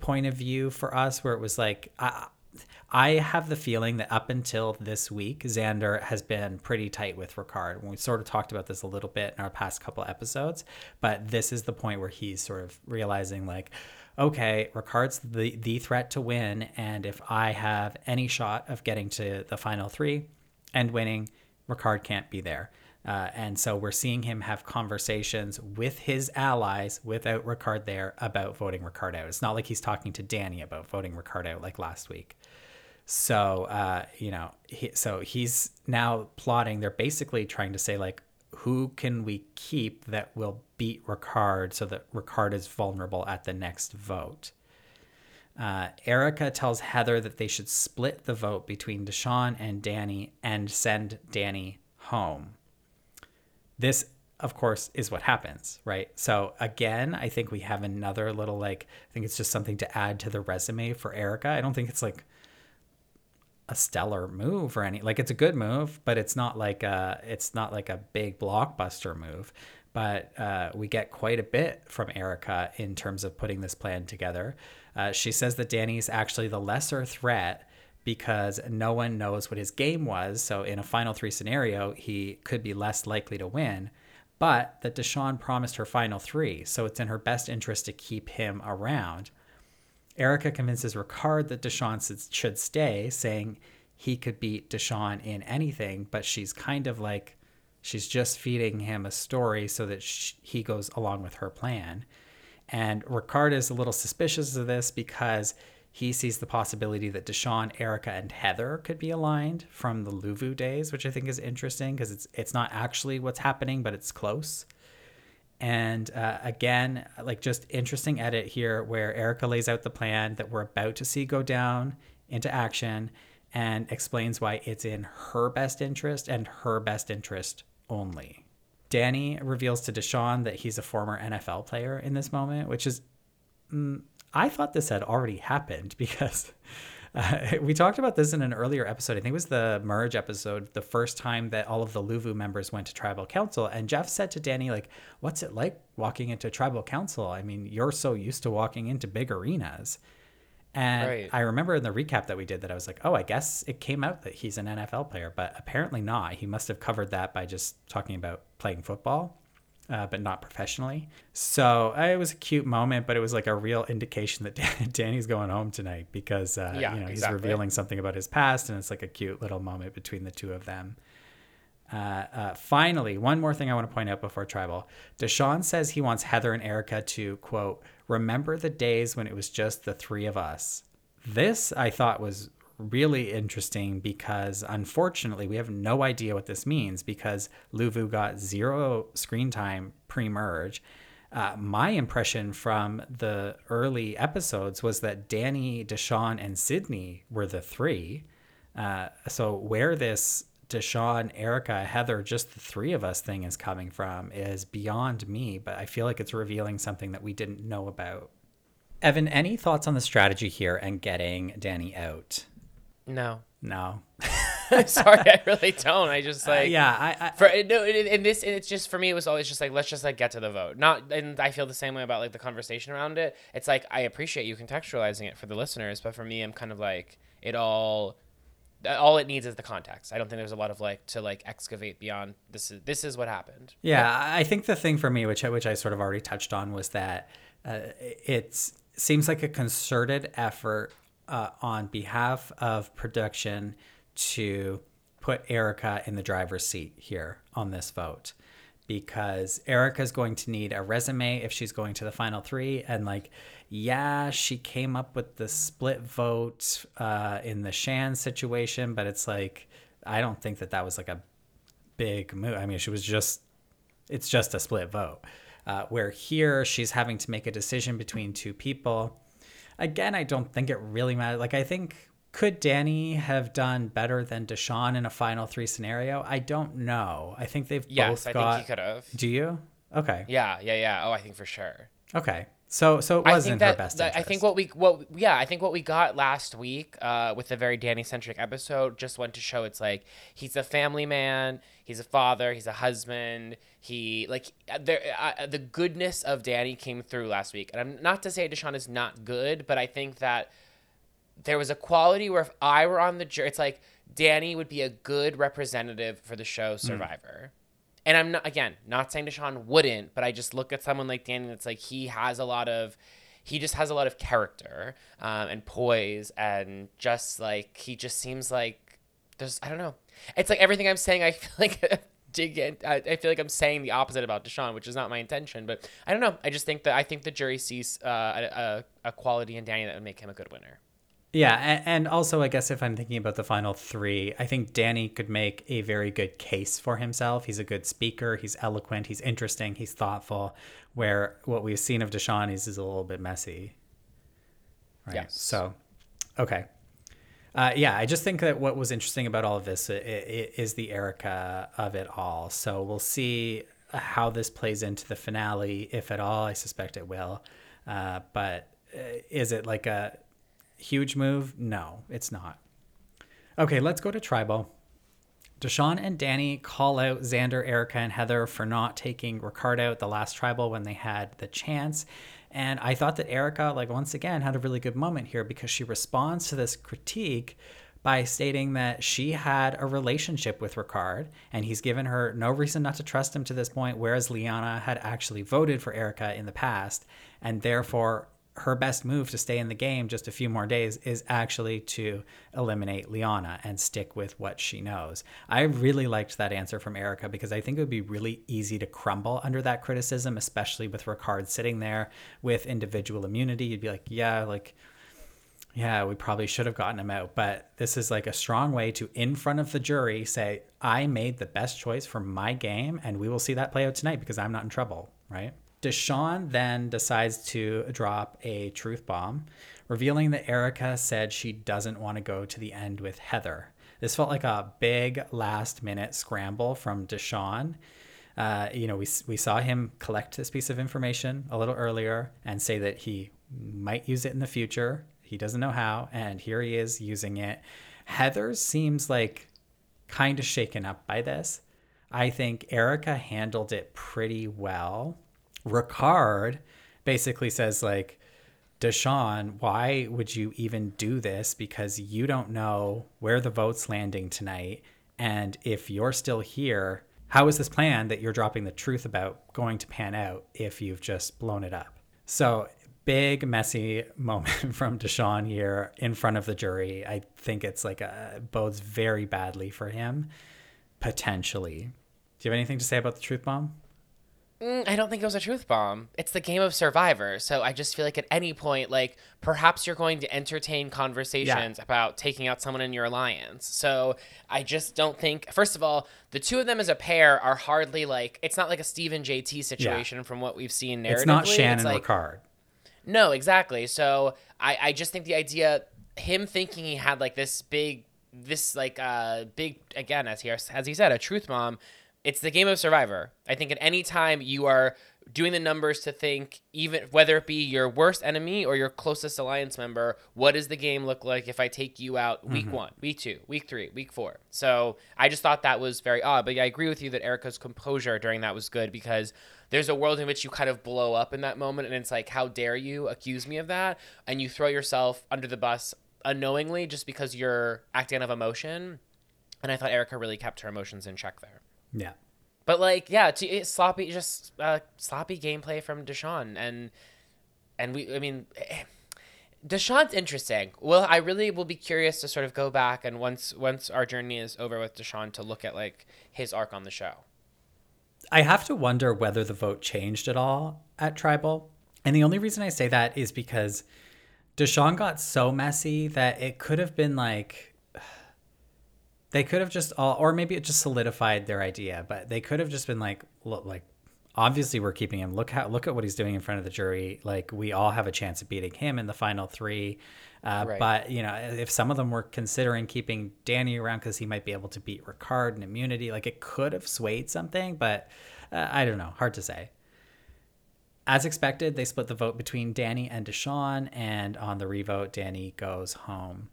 point of view for us, where it was like, I, I have the feeling that up until this week, Xander has been pretty tight with Ricard. We sort of talked about this a little bit in our past couple episodes, but this is the point where he's sort of realizing, like, okay, Ricard's the, the threat to win. And if I have any shot of getting to the final three and winning, Ricard can't be there. Uh, and so we're seeing him have conversations with his allies without Ricard there about voting Ricard out. It's not like he's talking to Danny about voting Ricard out like last week. So, uh, you know, he, so he's now plotting. They're basically trying to say, like, who can we keep that will beat Ricard so that Ricard is vulnerable at the next vote? Uh, Erika tells Heather that they should split the vote between Deshawn and Danny and send Danny home. This, of course, is what happens, right? So, again, I think we have another little, like, I think it's just something to add to the resume for Erika. I don't think it's like a stellar move or any, like, it's a good move, but it's not like a, it's not like a big blockbuster move. But uh, we get quite a bit from Erika in terms of putting this plan together. Uh, she says that Danny's actually the lesser threat because no one knows what his game was. So in a final three scenario, he could be less likely to win. But that Deshawn promised her final three, so it's in her best interest to keep him around. Erika convinces Ricard that Deshawn should stay, saying he could beat Deshawn in anything, but she's kind of like, she's just feeding him a story so that she, he goes along with her plan. And Ricard is a little suspicious of this because he sees the possibility that Deshawn, Erika, and Heather could be aligned from the Luvu days, which I think is interesting because it's it's not actually what's happening, but it's close. And uh, again, like just interesting edit here where Erika lays out the plan that we're about to see go down into action and explains why it's in her best interest and her best interest only. Danny reveals to Deshawn that he's a former NFL player in this moment, which is, mm, I thought this had already happened because uh, we talked about this in an earlier episode. I think it was the merge episode, the first time that all of the Luvu members went to tribal council. And Jeff said to Danny, like, what's it like walking into tribal council? I mean, you're so used to walking into big arenas. And Right. I remember in the recap that we did that I was like, oh, I guess it came out that he's an NFL player, but apparently not. He must have covered that by just talking about playing football, uh, but not professionally. So uh, it was a cute moment, but it was like a real indication that Danny's going home tonight because uh, Yeah, you know he's revealing something about his past, and it's like a cute little moment between the two of them. Uh, uh, finally, one more thing I want to point out before tribal. Deshawn says he wants Heather and Erika to, quote, remember the days when it was just the three of us. This I thought was really interesting because unfortunately we have no idea what this means because Luvu got zero screen time pre merge. Uh, my impression from the early episodes was that Danny, Deshawn, and Sydney were the three. Uh, so where this Deshawn, Erika, Heather, just the three of us thing is coming from is beyond me, but I feel like it's revealing something that we didn't know about. Evan, any thoughts on the strategy here and getting Danny out? No. No. Sorry, I really don't. I just Uh, like yeah, I, I For no, in, in this, it's just for me. It was always just like let's just like get to the vote. Not, and I feel the same way about like the conversation around it. It's like I appreciate you contextualizing it for the listeners, but for me, I'm kind of like it all. All it needs is the context. I don't think there's a lot of like to like excavate beyond this. Is this is what happened? Yeah, I think the thing for me, which I, which I sort of already touched on, was that uh, it seems like a concerted effort uh, on behalf of production to put Erika in the driver's seat here on this vote. Because Erika's going to need a resume if she's going to the final three. And, like, yeah, she came up with the split vote uh, in the Shan situation, but it's like, I don't think that that was like a big move. I mean, she was just it's just a split vote. Uh, where here she's having to make a decision between two people. Again, I don't think it really matters. Like, I think could Danny have done better than Deshawn in a final three scenario? I don't know. I think they've Yes, both I got. think he could have. Do you? Okay. Yeah, yeah, yeah. Oh, I think for sure. Okay. So so it wasn't think her that, best that- interest. I think what we what yeah, I think what we got last week uh, with the very Danny centric episode just went to show it's like he's a family man, he's a father, he's a husband. He like uh, there uh, the goodness of Danny came through last week, and I'm not to say Deshawn is not good, but I think that there was a quality where if I were on the jury, it's like Danny would be a good representative for the show Survivor. And I'm not again not saying Deshawn wouldn't, but I just look at someone like Danny that's like he has a lot of he just has a lot of character um, and poise and just like he just seems like there's I don't know. It's like everything I'm saying. I feel like dig in. I, I feel like I'm saying the opposite about Deshawn, which is not my intention. But I don't know. I just think that I think the jury sees uh, a, a, a quality in Danny that would make him a good winner. Yeah, and, and also I guess if I'm thinking about the final three, I think Danny could make a very good case for himself. He's a good speaker. He's eloquent. He's interesting. He's thoughtful. Where what we've seen of Deshawn is, is a little bit messy. Right. Yes. So, okay. Uh, yeah, I just think that what was interesting about all of this is the Erika of it all. So we'll see how this plays into the finale, if at all. I suspect it will. Uh, but uh, is it like a huge move? No, it's not. Okay, let's go to tribal. Deshawn and Danny call out Xander, Erika, and Heather for not taking Ricard out the last tribal when they had the chance. And I thought that Erika, like once again, had a really good moment here because she responds to this critique by stating that she had a relationship with Ricard and he's given her no reason not to trust him to this point, whereas Liana had actually voted for Erika in the past, and therefore her best move to stay in the game just a few more days is actually to eliminate Liana and stick with what she knows. I really liked that answer from Erika because I think it would be really easy to crumble under that criticism, especially with Ricard sitting there with individual immunity. You'd be like, yeah, like, yeah, we probably should have gotten him out. But this is like a strong way to, in front of the jury, say, I made the best choice for my game, and we will see that play out tonight because I'm not in trouble, right? Deshawn then decides to drop a truth bomb, revealing that Erika said she doesn't want to go to the end with Heather. This felt like a big last minute scramble from Deshawn. Uh, you know, we, we saw him collect this piece of information a little earlier and say that he might use it in the future. He doesn't know how, and here he is using it. Heather seems like kind of shaken up by this. I think Erika handled it pretty well. Ricard basically says like Deshawn, why would you even do this? Because you don't know where the vote's landing tonight. And if you're still here, how is this plan that you're dropping the truth about going to pan out if you've just blown it up? So big messy moment from Deshawn here in front of the jury. I think it's like a bodes very badly for him, potentially. Do you have anything to say about the truth bomb? Mm, I don't think it was a truth bomb. It's the game of Survivor. So I just feel like at any point, like perhaps you're going to entertain conversations about taking out someone in your alliance. So I just don't think. First of all, the two of them as a pair are hardly like. It's not like a Stephen JT situation from what we've seen narratively. It's not Shannon like, Ricard. No, exactly. So I, I just think the idea, him thinking he had like this big, this like uh big again as he as he said a truth bomb. It's the game of Survivor. I think at any time you are doing the numbers to think even whether it be your worst enemy or your closest alliance member, what does the game look like if I take you out week mm-hmm. one, week two, week three, week four? So I just thought that was very odd. But yeah, I agree with you that Erika's composure during that was good because there's a world in which you kind of blow up in that moment and it's like, how dare you accuse me of that? And you throw yourself under the bus unknowingly just because you're acting out of emotion. And I thought Erika really kept her emotions in check there. Yeah. But like, yeah, to, it's sloppy, just uh, sloppy gameplay from Deshawn, and and we, I mean, eh, Deshawn's interesting. Well, I really will be curious to sort of go back and once once our journey is over with Deshawn to look at like his arc on the show. I have to wonder whether the vote changed at all at Tribal. And the only reason I say that is because Deshawn got so messy that it could have been like they could have just all or maybe it just solidified their idea, but they could have just been like look like obviously we're keeping him. Look how look at what he's doing in front of the jury. Like we all have a chance of beating him in the final three. Uh, Right. But you know, if some of them were considering keeping Danny around because he might be able to beat Ricard and immunity, like it could have swayed something. But uh, I don't know. Hard to say. As expected, they split the vote between Danny and Deshawn, and on the revote, Danny goes home.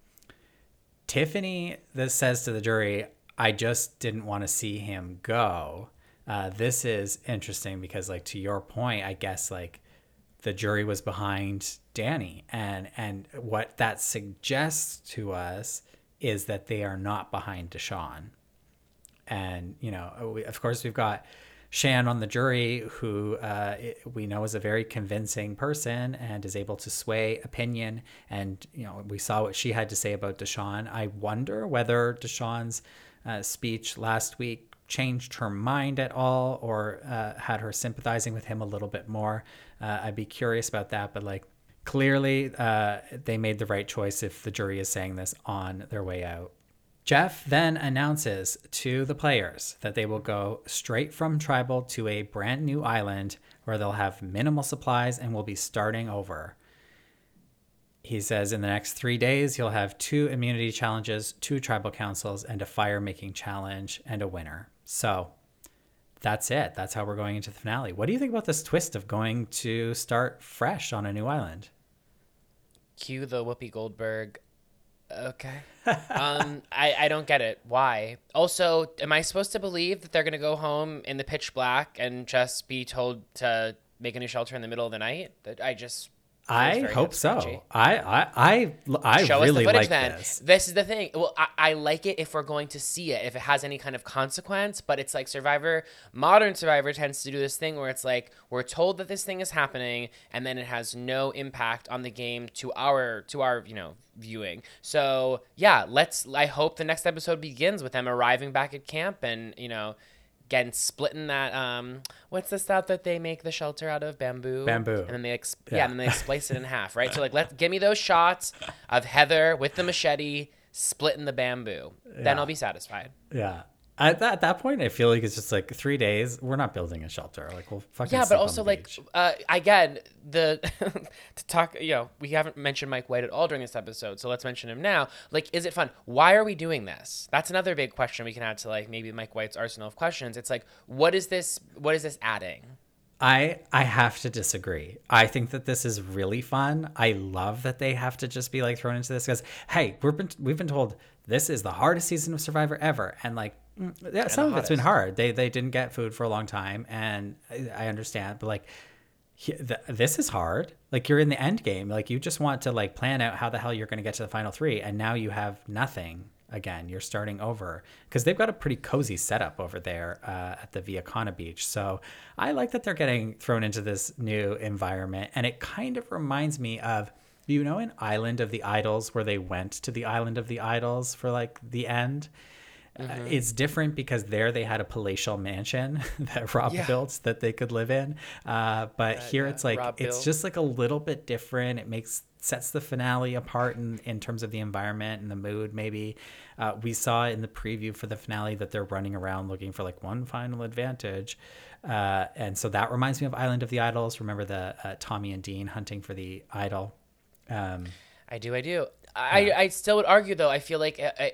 Tiffany this says to the jury, I just didn't want to see him go. Uh, this is interesting because, like, to your point, I guess, like, the jury was behind Danny, and and what that suggests to us is that they are not behind Deshawn. And you know, we, of course, we've got Shan on the jury, who uh, we know is a very convincing person and is able to sway opinion. And you know, we saw what she had to say about Deshawn. I wonder whether Deshawn's uh, speech last week changed her mind at all, or uh, had her sympathizing with him a little bit more. Uh, I'd be curious about that. But like, clearly, uh, they made the right choice if the jury is saying this on their way out. Jeff then announces to the players that they will go straight from tribal to a brand new island where they'll have minimal supplies and will be starting over. He says in the next three days, you'll have two immunity challenges, two tribal councils, and a fire making challenge and a winner. So that's it. That's how we're going into the finale. What do you think about this twist of going to start fresh on a new island? Cue the Whoopi Goldberg Okay. um, I, I don't get it. Why? Also, am I supposed to believe that they're going to go home in the pitch black and just be told to make a new shelter in the middle of the night? That I just I hope so. I I I, I Show really us the footage like then. this. This is the thing. Well, I, I like it if we're going to see it, if it has any kind of consequence. But it's like Survivor, modern Survivor tends to do this thing where it's like we're told that this thing is happening, and then it has no impact on the game to our to our you know viewing. So yeah, let's. I hope the next episode begins with them arriving back at camp and you know again splitting that um what's the stuff that they make the shelter out of bamboo Bamboo. and then they ex- yeah. Yeah. and then they splice it in half right so like let's give me those shots of heather with the machete splitting the bamboo then i'll be satisfied Yeah. At that, at that point, I feel like it's just like three days. We're not building a shelter. Like we'll fucking. yeah but also like uh again the to talk you know we haven't mentioned mike white at all during this episode so let's mention him now like is it fun why are we doing this that's another big question we can add to like maybe mike white's arsenal of questions it's like what is this what is this adding I I have to disagree. I think that this is really fun. I love that they have to just be like thrown into this because hey, we've been we've been told this is the hardest season of Survivor ever, and like yeah, some of it's been hard. They they didn't get food for a long time, and I, I understand, but like. he- This is hard. Like you're in the end game. Like you just want to like plan out how the hell you're going to get to the final three, and now you have nothing. Again, you're starting over because they've got a pretty cozy setup over there uh, at the Viakana Beach. So I like that they're getting thrown into this new environment, and it kind of reminds me of you know in Island of the Idols where they went to the Island of the Idols for like the end. Uh, it's different because there they had a palatial mansion that Rob Yeah. built that they could live in. Uh, but here yeah, it's like Rob it's built. just like a little bit different. It makes sets the finale apart in, in terms of the environment and the mood. Maybe uh, we saw in the preview for the finale that they're running around looking for like one final advantage, uh, and so that reminds me of Island of the Idols. Remember the uh, Tommy and Dean hunting for the idol. Um, I do, I do. I, I still would argue though. I feel like uh, uh,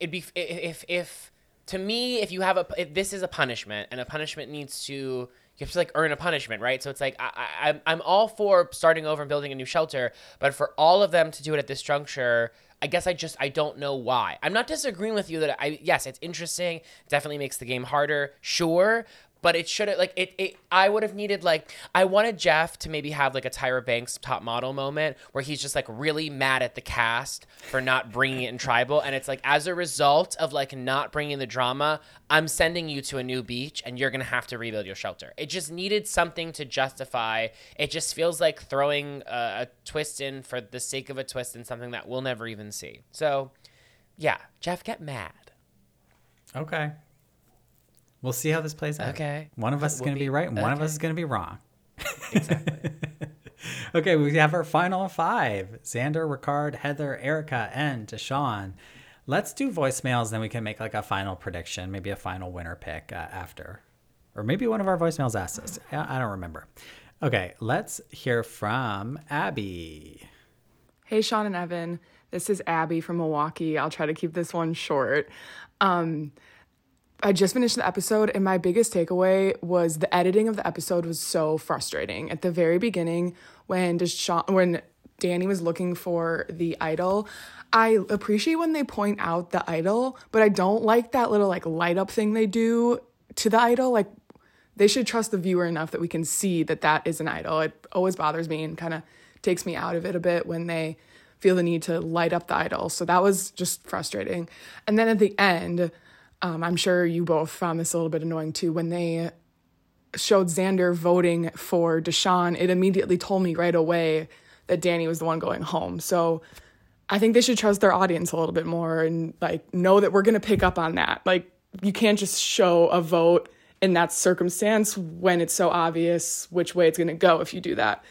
it'd be if if to me if you have a if this is a punishment and a punishment needs to you have to like earn a punishment, right? So it's like I, I I'm I'm all for starting over and building a new shelter, but for all of them to do it at this juncture. I guess I just I don't know why. I'm not disagreeing with you that I yes, it's interesting. Definitely makes the game harder. Sure, but it should have like it, it i would have needed like i wanted jeff to maybe have like a tyra banks top model moment where he's just like really mad at the cast for not bringing it in tribal. And it's like as a result of like not bringing the drama i'm sending you to a new beach and you're gonna have to rebuild your shelter. It just needed something to justify. It just feels like throwing a, a twist in for the sake of a twist in something that we'll never even see. So yeah jeff get mad. Okay. We'll see how this plays out. Okay. One of us is going to be Whoopi. right and one of us is going to be wrong. exactly Okay, we have our final five Xander, Ricard, Heather, Erika, and Deshawn. Let's do voicemails, then we can make like a final prediction, maybe a final winner pick uh, after. Or maybe one of our voicemails asked us. I I don't remember. Okay, let's hear from Abby. Hey, Sean and Evan. This is Abby from Milwaukee. I'll try to keep this one short. Um, I just finished the episode, and my biggest takeaway was the editing of the episode was so frustrating. At the very beginning, when Deshawn, when Danny was looking for the idol, I appreciate when they point out the idol, but I don't like that little like light up thing they do to the idol. Like they should trust the viewer enough that we can see that that is an idol. It always bothers me and kind of takes me out of it a bit when they feel the need to light up the idol. So that was just frustrating. And then at the end, um, I'm sure you both found this a little bit annoying too. When they showed Xander voting for Deshawn, it immediately told me right away that Danny was the one going home. So I think they should trust their audience a little bit more and like know that we're going to pick up on that. Like you can't just show a vote in that circumstance when it's so obvious which way it's going to go if you do that.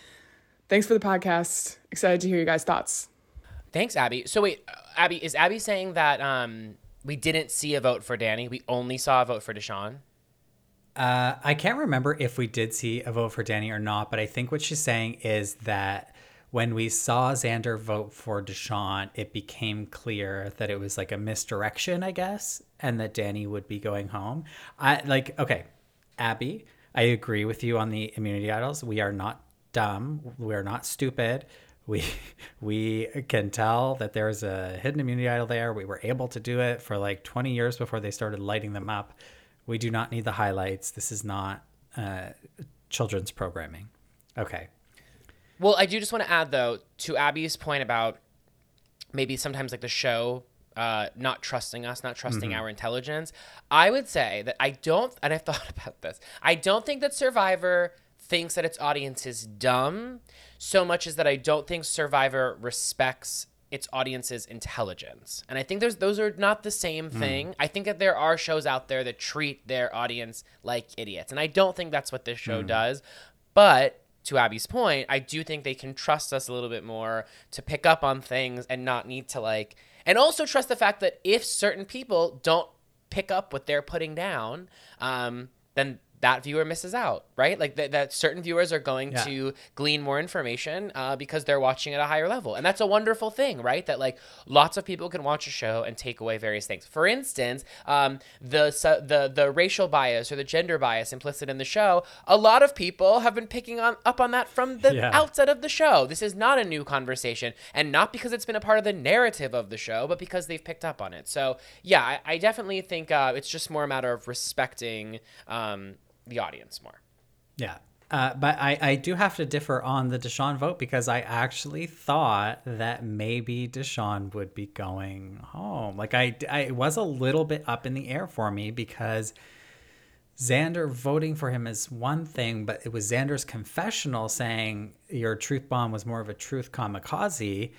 Thanks for the podcast. Excited to hear your guys' thoughts. Thanks, Abby. So wait, Abby, is Abby saying that um, we didn't see a vote for Danny? We only saw a vote for Deshawn? Uh, I can't remember if we did see a vote for Danny or not, but I think what she's saying is that when we saw Xander vote for Deshawn, it became clear that it was like a misdirection, I guess, and that Danny would be going home. I like, okay, Abby, I agree with you on the immunity idols. We are not dumb. We are not stupid. We we can tell that there's a hidden immunity idol there. We were able to do it for like 20 years before they started lighting them up. We do not need the highlights. This is not uh, children's programming. Okay. Well, I do just want to add though to Abby's point about maybe sometimes like the show uh, not trusting us, not trusting Mm-hmm. our intelligence. I would say that I don't, and I've thought about this. I don't think that Survivor thinks that its audience is dumb so much is that I don't think Survivor respects its audience's intelligence. And I think there's those are not the same thing. I think that there are shows out there that treat their audience like idiots. And I don't think that's what this show does. But to Abby's point, I do think they can trust us a little bit more to pick up on things and not need to like and also trust the fact that if certain people don't pick up what they're putting down, um, then that viewer misses out, right? Like that, that certain viewers are going Yeah. to glean more information uh, because they're watching at a higher level, and that's a wonderful thing, right? That like lots of people can watch a show and take away various things. For instance, um, the su- the the racial bias or the gender bias implicit in the show, a lot of people have been picking on up on that from the Yeah. outset of the show. This is not a new conversation, and not because it's been a part of the narrative of the show, but because they've picked up on it. So yeah, I, I definitely think uh, it's just more a matter of respecting um, the audience more. Yeah. Uh, but I, I do have to differ on the Deshawn vote because I actually thought that maybe Deshawn would be going home. Like I, I was a little bit up in the air for me because Xander voting for him is one thing, but it was Xander's confessional saying your truth bomb was more of a truth kamikaze,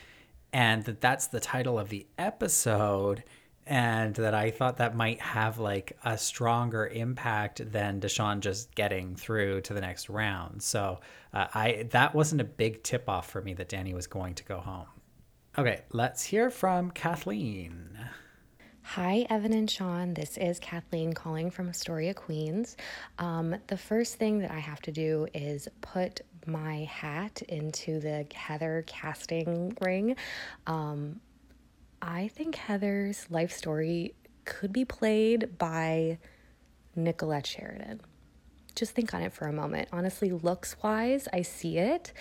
and that that's the title of the episode, and that I thought that might have like a stronger impact than Deshawn just getting through to the next round. So uh, I that wasn't a big tip off for me that Danny was going to go home. Okay, let's hear from Kathleen. Hi, Evan and Sean. This is Kathleen calling from Astoria, Queens. Um, the first thing that I have to do is put my hat into the Heather casting ring. Um, I think Heather's life story could be played by Nicolette Sheridan. Just think on it for a moment. Honestly, looks wise, I see it.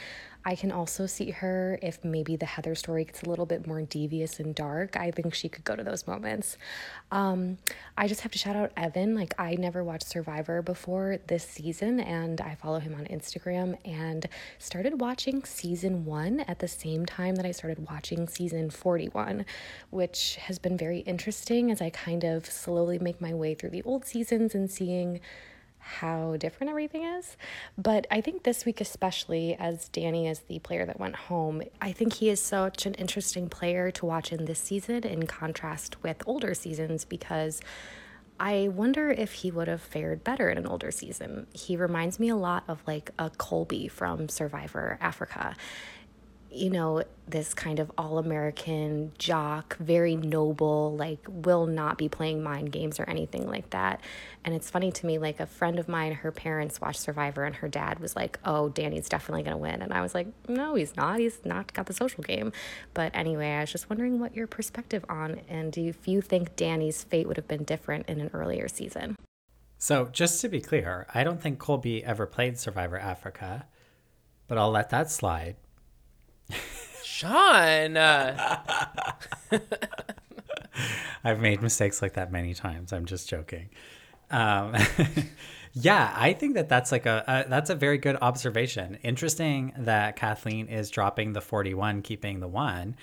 I can also see her if maybe the Heather story gets a little bit more devious and dark. I think she could go to those moments. Um, I just have to shout out Evan. Like, I never watched Survivor before this season, and I follow him on Instagram and started watching season one at the same time that I started watching season 41, which has been very interesting as I kind of slowly make my way through the old seasons and seeing how different everything is. But I think this week, especially as Danny is the player that went home, I think he is such an interesting player to watch in this season in contrast with older seasons because. I wonder if he would have fared better in an older season. He reminds me a lot of like a Colby from Survivor Africa you know, this kind of all American jock, very noble, like will not be playing mind games or anything like that. And it's funny to me, like a friend of mine, her parents watched Survivor and her dad was like, oh, Danny's definitely going to win. And I was like, no, he's not. He's not got the social game. But anyway, I was just wondering what your perspective on and if you think Danny's fate would have been different in an earlier season. So, just to be clear, I don't think Colby ever played Survivor Africa, but I'll let that slide. Sean, uh, I've made mistakes like that many times. I'm just joking. Um, yeah, I think that that's like a, a that's a very good observation. Interesting that Kathleen is dropping the 41, keeping the one.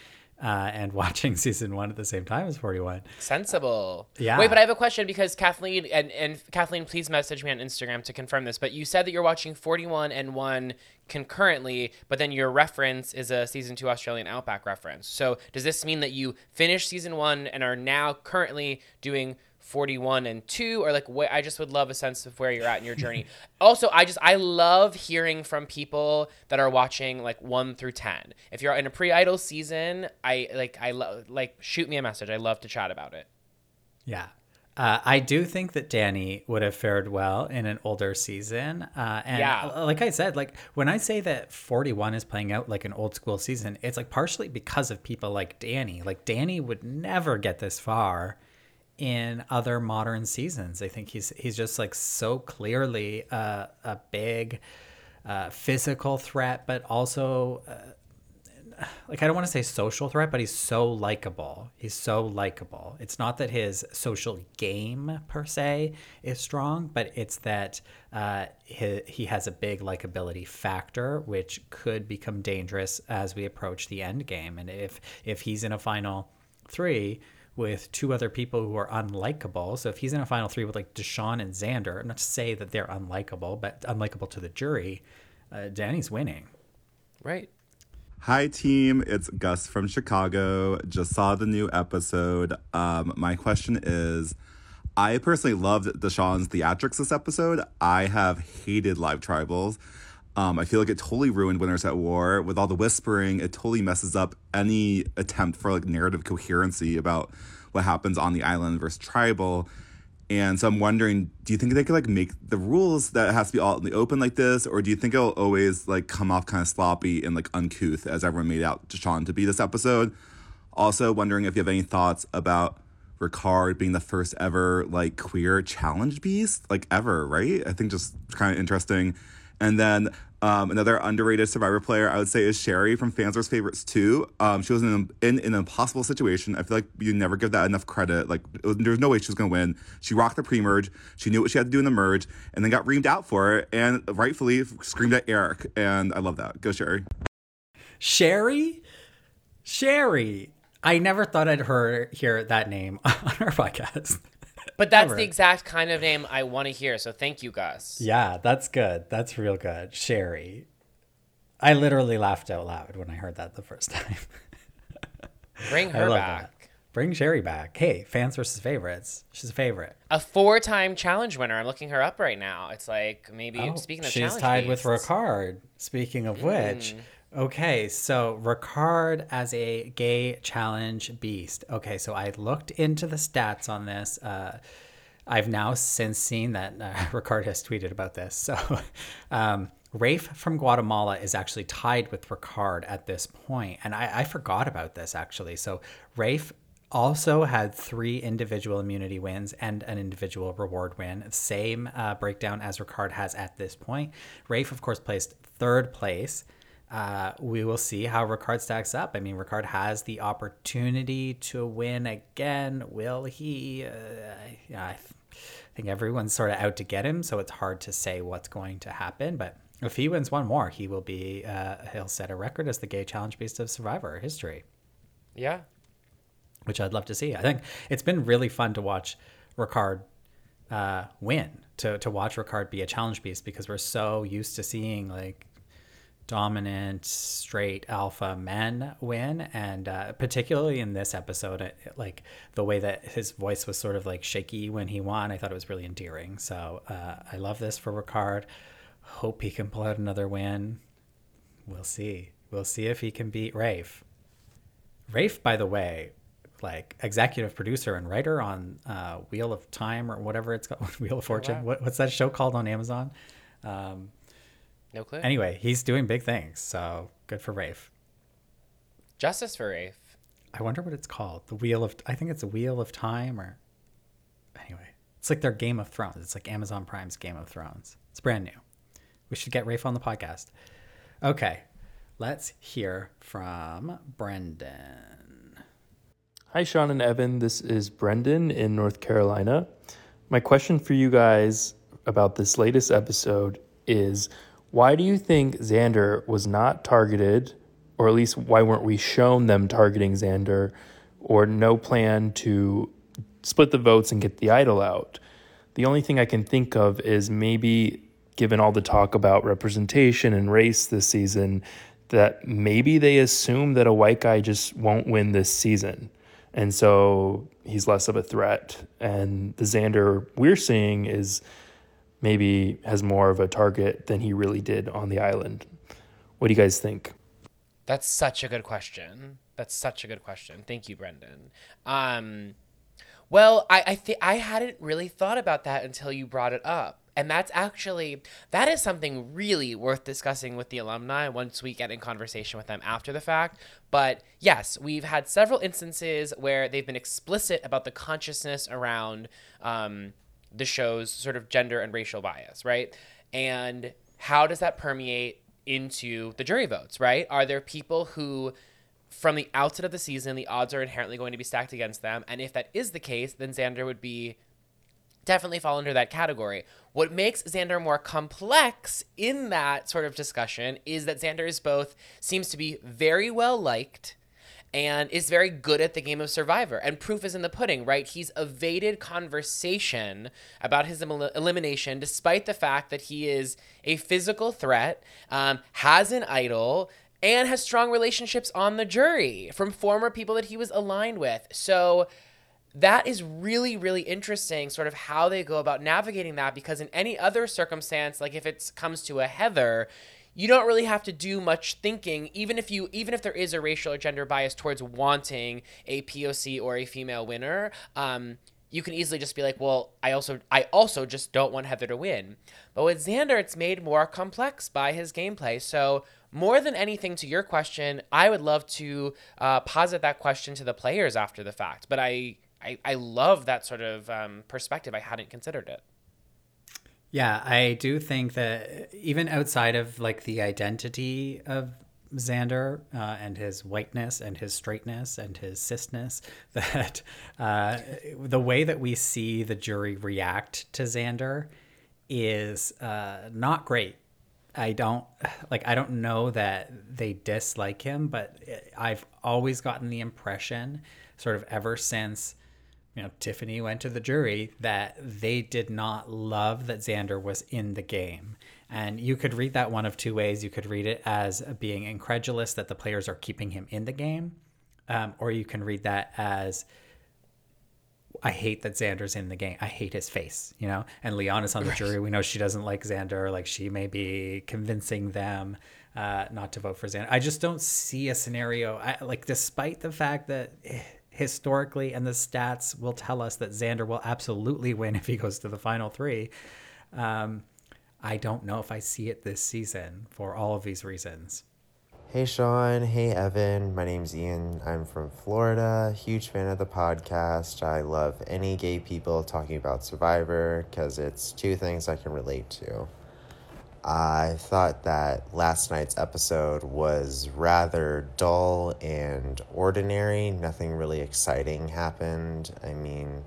Uh, and watching season one at the same time as 41. Sensible. Yeah. Wait, but I have a question because Kathleen and, and Kathleen, please message me on Instagram to confirm this. But you said that you're watching 41 and 1 concurrently, but then your reference is a season 2 Australian Outback reference. So does this mean that you finished season 1 and are now currently doing 41 and 2 or like what I just would love a sense of where you're at in your journey. also, I just I love hearing from people that are watching like 1 through 10. If you're in a pre-idol season, I like I love like shoot me a message. I love to chat about it. Yeah. Uh, I do think that Danny would have fared well in an older season. Uh, and Yeah. like I said, like when I say that 41 is playing out like an old school season, it's like partially because of people like Danny. Like Danny would never get this far in other modern seasons. I think he's he's just like so clearly a big uh, physical threat, but also uh, like I don't want to say social threat, but he's so likable. He's so likable. It's not that his social game per se is strong, but it's that uh, he, he has a big likability factor, which could become dangerous as we approach the end game. And if if he's in a final three with two other people who are unlikable, so if he's in a final three with like Deshawn and Xander, not to say that they're unlikable, but unlikable to the jury, uh, Danny's winning. Right. Hi, team. It's Gus from Chicago. Just saw the new episode. Um, my question is I personally loved Deshawn's theatrics this episode. I have hated live tribals. Um, I feel like it totally ruined Winners at War. With all the whispering, it totally messes up any attempt for like narrative coherency about what happens on the island versus tribal. And so I'm wondering, do you think they could like make the rules that it has to be all in the open like this, or do you think it'll always like come off kind of sloppy and like uncouth as everyone made out Deshawn to be this episode? Also wondering if you have any thoughts about Ricard being the first ever like queer challenge beast, like ever, right? I think just kind of interesting. And then um, another underrated Survivor player I would say is Sherry from Fans vs Favorites 2. Um, she was in, in, in an impossible situation. I feel like you never give that enough credit. Like there's no way she was going to win. She rocked the pre-merge. She knew what she had to do in the merge, and then got reamed out for it, and rightfully screamed at Eric. And I love that. Go Sherry. Sherry? Sherry. I never thought I'd hear, hear that name on our podcast. But that's Ever. the exact kind of name I want to hear. So thank you, Gus. Yeah, that's good. That's real good. Sherry. I literally laughed out loud when I heard that the first time. Bring her back. that. Bring Sherry back. Hey, fans versus favorites. She's a favorite. A four-time challenge winner. I'm looking her up right now. It's like maybe Oh, speaking of she's challenge tied with. Ricard. Speaking of which, mm. Okay, so Ricard as a gay challenge beast. Okay, so I looked into the stats on this. Uh, I've now since seen that uh, Ricard has tweeted about this. So, um, Rafe from Guatemala is actually tied with Ricard at this point, and I, I forgot about this actually. So, Rafe also had three individual immunity wins and an individual reward win. Same uh, breakdown as Ricard has at this point. Rafe, of course, placed third place. Uh, we will see how Ricard stacks up. I mean, Ricard has the opportunity to win again. Will he? Uh, yeah, I th- think everyone's sort of out to get him, so it's hard to say what's going to happen. But if he wins one more, he will be uh, he'll set a record as the gay challenge beast of Survivor history Yeah. which I'd love to see. I think it's been really fun to watch Ricard uh, win, to to watch Ricard be a challenge beast because we're so used to seeing like dominant straight alpha men win and uh, particularly in this episode it, it- like the way that his voice was sort of like shaky when he won i thought it was really endearing so uh, i love this for ricard hope he can pull out another win we'll see we'll see if he can beat rafe Rafe, by the way, like executive producer and writer on uh, Wheel of Time or whatever it's called, Wheel of Fortune. wow. What, what's that show called on Amazon? Um, No clue. anyway, he's doing big things, so good for Rafe. Justice for Rafe. I wonder what it's called. The Wheel of, I think it's a Wheel of Time, or anyway, it's like their Game of Thrones. It's like Amazon Prime's Game of Thrones. It's brand new. We should get Rafe on the podcast. Okay, let's hear from Brendan. Hi, Sean and Evan. This is Brendan in North Carolina. My question for you guys about this latest episode is why do you think Xander was not targeted, or at least why weren't we shown them targeting Xander, or no plan to split the votes and get the idol out? The only thing I can think of is maybe, given all the talk about representation and race this season, that maybe they assume that a white guy just won't win this season. And so he's less of a threat. And the Xander we're seeing is maybe has more of a target than he really did on the island. What do you guys think? That's such a good question. That's such a good question. Thank you, Brendan. Um, well, I I think I hadn't really thought about that until you brought it up. And that's actually that is something really worth discussing with the alumni once we get in conversation with them after the fact. But yes, we've had several instances where they've been explicit about the consciousness around um, the show's sort of gender and racial bias, right? And how does that permeate into the jury votes, right? Are there people who from the outset of the season, the odds are inherently going to be stacked against them. And if that is the case, then Xander would be definitely fall under that category. What makes Xander more complex in that sort of discussion is that Xander is both seems to be very well liked and is very good at the game of survivor. And proof is in the pudding right? He's evaded conversation about his el- elimination despite the fact that he is a physical threat um, has an idol and has strong relationships on the jury from former people that he was aligned with. So that is really really interesting sort of how they go about navigating that because in any other circumstance like if it comes to a heather you don't really have to do much thinking even if you even if there is a racial or gender bias towards wanting a poc or a female winner um, you can easily just be like well i also i also just don't want heather to win but with xander it's made more complex by his gameplay so more than anything to your question i would love to uh, posit that question to the players after the fact but i I, I love that sort of um, perspective. I hadn't considered it. Yeah, I do think that even outside of like the identity of Xander uh, and his whiteness and his straightness and his cisness, that uh, the way that we see the jury react to Xander is uh, not great. I don't like. I don't know that they dislike him, but I've always gotten the impression, sort of ever since you know, Tiffany went to the jury that they did not love that Xander was in the game. And you could read that one of two ways. You could read it as being incredulous that the players are keeping him in the game, um, or you can read that as I hate that Xander's in the game. I hate his face, you know. And Liana's on the jury. We know she doesn't like Xander. Like she may be convincing them uh, not to vote for Xander. I just don't see a scenario. I, like, despite the fact that. Eh, historically, and the stats will tell us that Xander will absolutely win if he goes to the final three. Um, I don't know if I see it this season for all of these reasons. Hey Sean, hey Evan, my name's Ian. I'm from Florida. Huge fan of the podcast. I love any gay people talking about Survivor because it's two things I can relate to. I thought that last night's episode was rather dull and ordinary. Nothing really exciting happened. I mean,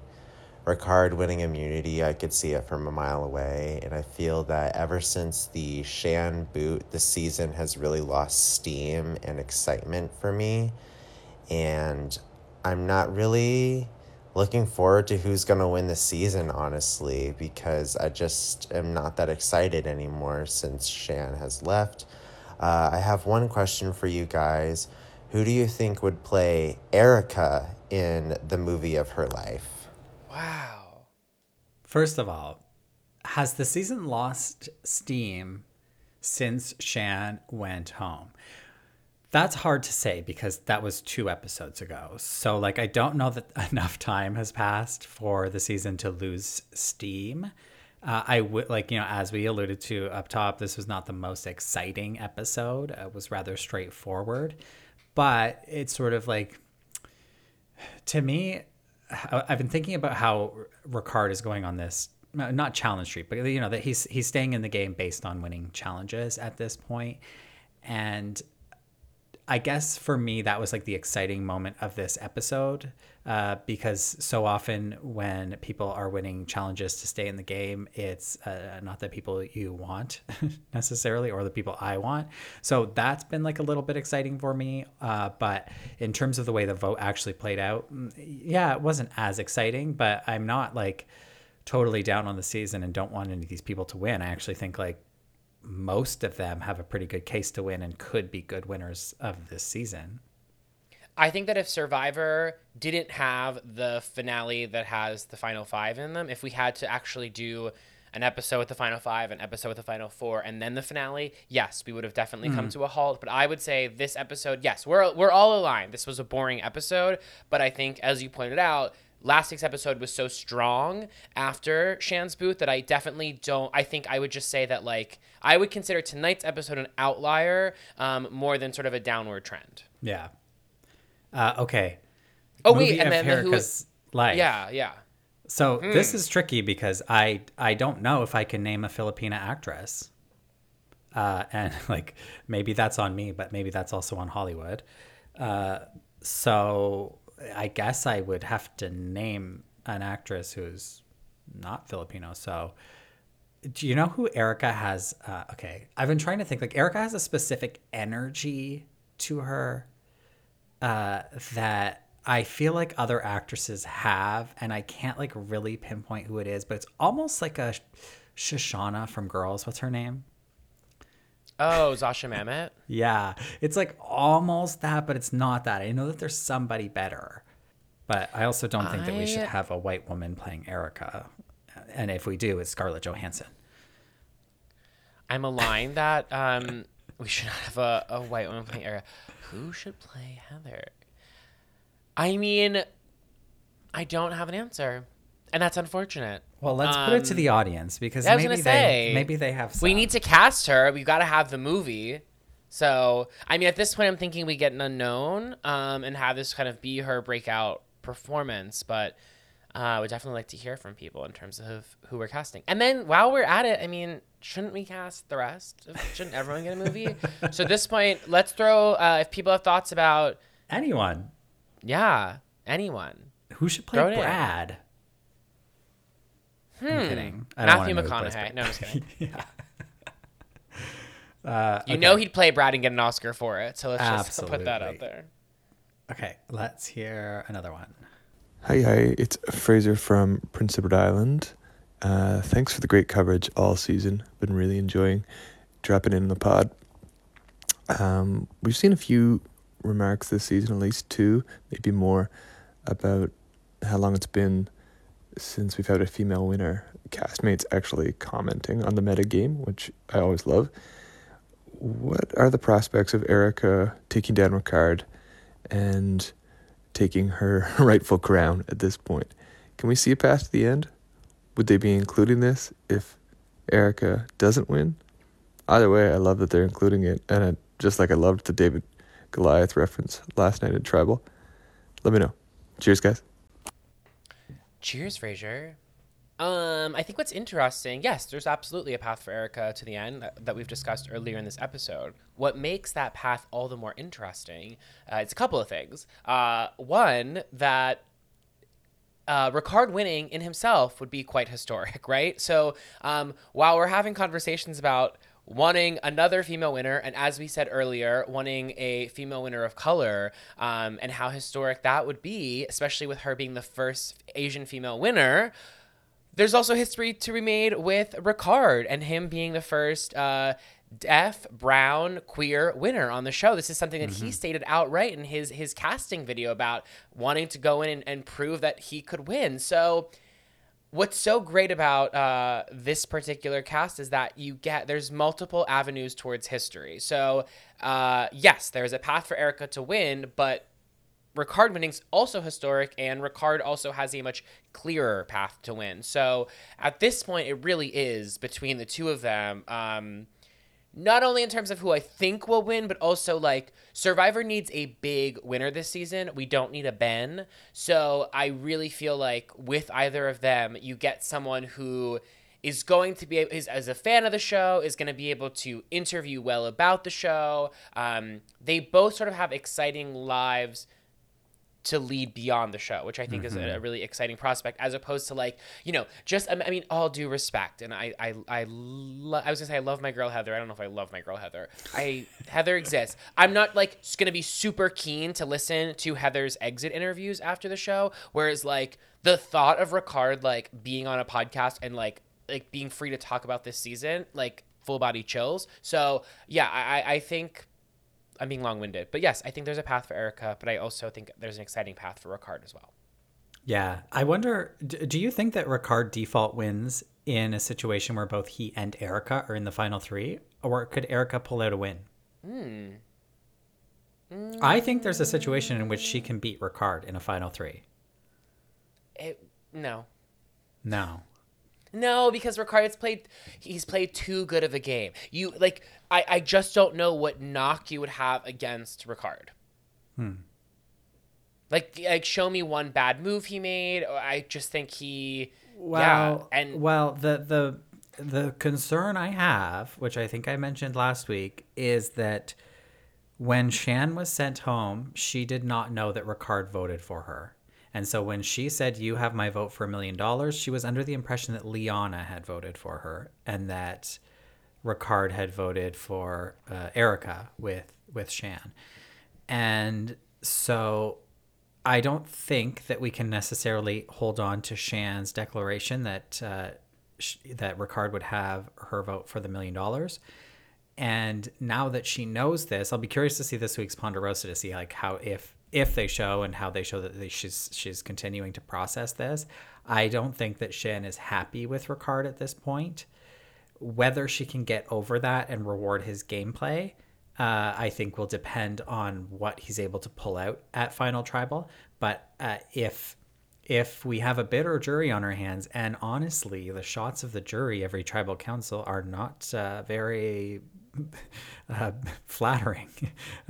Ricard winning immunity, I could see it from a mile away. And I feel that ever since the Shan boot, the season has really lost steam and excitement for me. And I'm not really looking forward to who's going to win the season, honestly, because I just am not that excited anymore since Shan has left. Uh, I have one question for you guys. Who do you think would play Erika in the movie of her life? Wow. First of all, has the season lost steam since Shan went home? That's hard to say because that was two episodes ago. So, like, I don't know that enough time has passed for the season to lose steam. Uh, I would like, you know, as we alluded to up top, this was not the most exciting episode. It was rather straightforward, but it's sort of like, to me, I've been thinking about how Ricard is going on this not challenge street, but you know that he's he's staying in the game based on winning challenges at this point, and I guess for me that was like the exciting moment of this episode uh, because so often when people are winning challenges to stay in the game, it's uh, not the people you want necessarily or the people I want. So that's been like a little bit exciting for me. Uh, but in terms of the way the vote actually played out, mm, yeah, it wasn't as exciting. But I'm not like totally down on the season and don't want any of these people to win. I actually think like most of them have a pretty good case to win and could be good winners of this season. I think that if Survivor didn't have the finale that has the final five in them, if we had to actually do an episode with the final five, an episode with the final four, and then the finale, yes, we would have definitely come hmm. to a halt. But I would say this episode, yes, we're we're all aligned. This was a boring episode, but I think, as you pointed out, last week's episode was so strong after Shan's booth that I definitely don't. I think I would just say that like I would consider tonight's episode an outlier um, more than sort of a downward trend. Yeah. Uh, okay. Oh Movie wait, and then the who? Life. Yeah, yeah. So this is tricky because I I don't know if I can name a Filipina actress. Uh, and like maybe that's on me, but maybe that's also on Hollywood. Uh, so I guess I would have to name an actress who's not Filipino. So do you know who Erika has? Uh, okay, I've been trying to think. Like Erika has a specific energy to her uh, that I feel like other actresses have, and I can't like really pinpoint who it is, but it's almost like a Shoshanna from Girls. What's her name? Oh, Zosia Mamet. Yeah, it's like almost that, but it's not that. I know that there's somebody better, but I also don't think that we should have a white woman playing Erika. And if we do, it's Scarlett Johansson. I'm aligned that um, we should not have a, a white woman playing Erika. Who should play Heather? I mean, I don't have an answer, and that's unfortunate. Well, let's put it to Um, the audience because maybe they say, maybe they have. We need to cast her. We've got to have the movie. So, I mean, at this point, I'm thinking we get an unknown um, and have this kind of be her breakout performance. But uh, I would definitely like to hear from people in terms of who we're casting. And then while we're at it, I mean, shouldn't we cast the rest? Shouldn't everyone get a movie? so at this point, let's throw, uh, if people have thoughts about, anyone yeah, anyone. who should play Throw it in. Brad. I'm kidding. I don't Matthew wanna know who plays McConaughey. Brad. No, I'm just kidding. Uh, You know he'd play Brad and get an Oscar for it. So let's just put that out there. Okay, let's hear another one. Hi, hi, it's Fraser from Prince Edward Island. Uh, thanks for the great coverage all season. Been really enjoying dropping in the pod. Um, we've seen a few remarks this season, at least two, maybe more, about how long it's been since we've had a female winner. Castmates actually commenting on the meta game, which I always love. What are the prospects of Erika taking down Ricard and taking her rightful crown at this point. Can we see a path to the end? Would they be including this if Erika doesn't win? Either way, I love that they're including it, and I, just like I loved the David Goliath reference last night at Tribal. Let me know. Cheers, guys. Cheers, Fraser. Um, I think what's interesting, yes, there's absolutely a path for Erika to the end that, that we've discussed earlier in this episode. What makes that path all the more interesting, uh, it's a couple of things. Uh, one, that uh, Ricard winning in himself would be quite historic, right? So um, while we're having conversations about wanting another female winner, and as we said earlier, wanting a female winner of color, um, and how historic that would be, especially with her being the first Asian female winner. There's also history to be made with Ricard and him being the first uh, deaf, brown, queer winner on the show. This is something that he stated outright in his his casting video about wanting to go in and, and prove that he could win. So what's so great about uh, this particular cast is that you get there's multiple avenues towards history. So uh, yes, there's a path for Erika to win, but Ricard winning's also historic, and Ricard also has a much clearer path to win. So at this point, it really is between the two of them. Um, not only in terms of who I think will win, but also like Survivor needs a big winner this season. We don't need a Ben. So I really feel like with either of them, you get someone who is going to be is as a fan of the show is going to be able to interview well about the show. Um, they both sort of have exciting lives to lead beyond the show, which I think is a, mm-hmm. a really exciting prospect, as opposed to like you know just I mean all due respect, and I I I, lo- I was gonna say I love my girl Heather. I don't know if I love my girl Heather. I Heather exists. I'm not like gonna be super keen to listen to Heather's exit interviews after the show, whereas like the thought of Ricard like being on a podcast and like like being free to talk about this season like full body chills. So yeah, I- I think. I'm being long winded, but yes, I think there's a path for Erika, but I also think there's an exciting path for Ricard as well. Yeah, I wonder. Do you think that Ricard default wins in a situation where both he and Erika are in the final three, or could Erika pull out a win? Hmm. I think there's a situation in which she can beat Ricard in a final three. It, no. No. No, because Ricard's played he's played too good of a game. You like I, I just don't know what knock you would have against Ricard. Hmm. Like like show me one bad move he made. I just think he Well, yeah, and well, the the the concern I have, which I think I mentioned last week, is that when Shan was sent home, she did not know that Ricard voted for her. And so when she said, You have my vote for a million dollars, she was under the impression that Liana had voted for her and that Ricard had voted for uh, Erika with, with Shan. And so I don't think that we can necessarily hold on to Shan's declaration that uh, that Ricard would have her vote for the million dollars. And now that she knows this, I'll be curious to see this week's Ponderosa to see like how if if they show and how they show that they, she's she's continuing to process this. I don't think that Shan is happy with Ricard at this point. Whether she can get over that and reward his gameplay, uh, I think will depend on what he's able to pull out at Final Tribal. But uh, if if we have a bitter jury on our hands, and honestly, the shots of the jury every tribal council are not uh, very uh, flattering.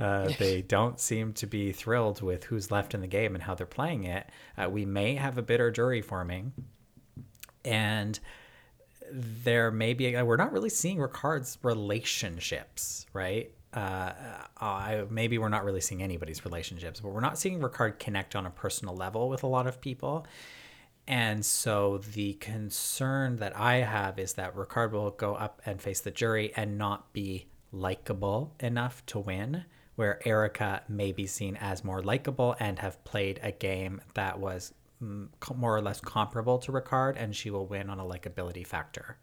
Uh, they don't seem to be thrilled with who's left in the game and how they're playing it. Uh, we may have a bitter jury forming, and there may be we're not really seeing Ricard's relationships, right? Uh, I, maybe we're not really seeing anybody's relationships, but we're not seeing Ricard connect on a personal level with a lot of people. And so the concern that I have is that Ricard will go up and face the jury and not be likable enough to win, where Erika may be seen as more likable and have played a game that was mm, more or less comparable to Ricard, and she will win on a likability factor.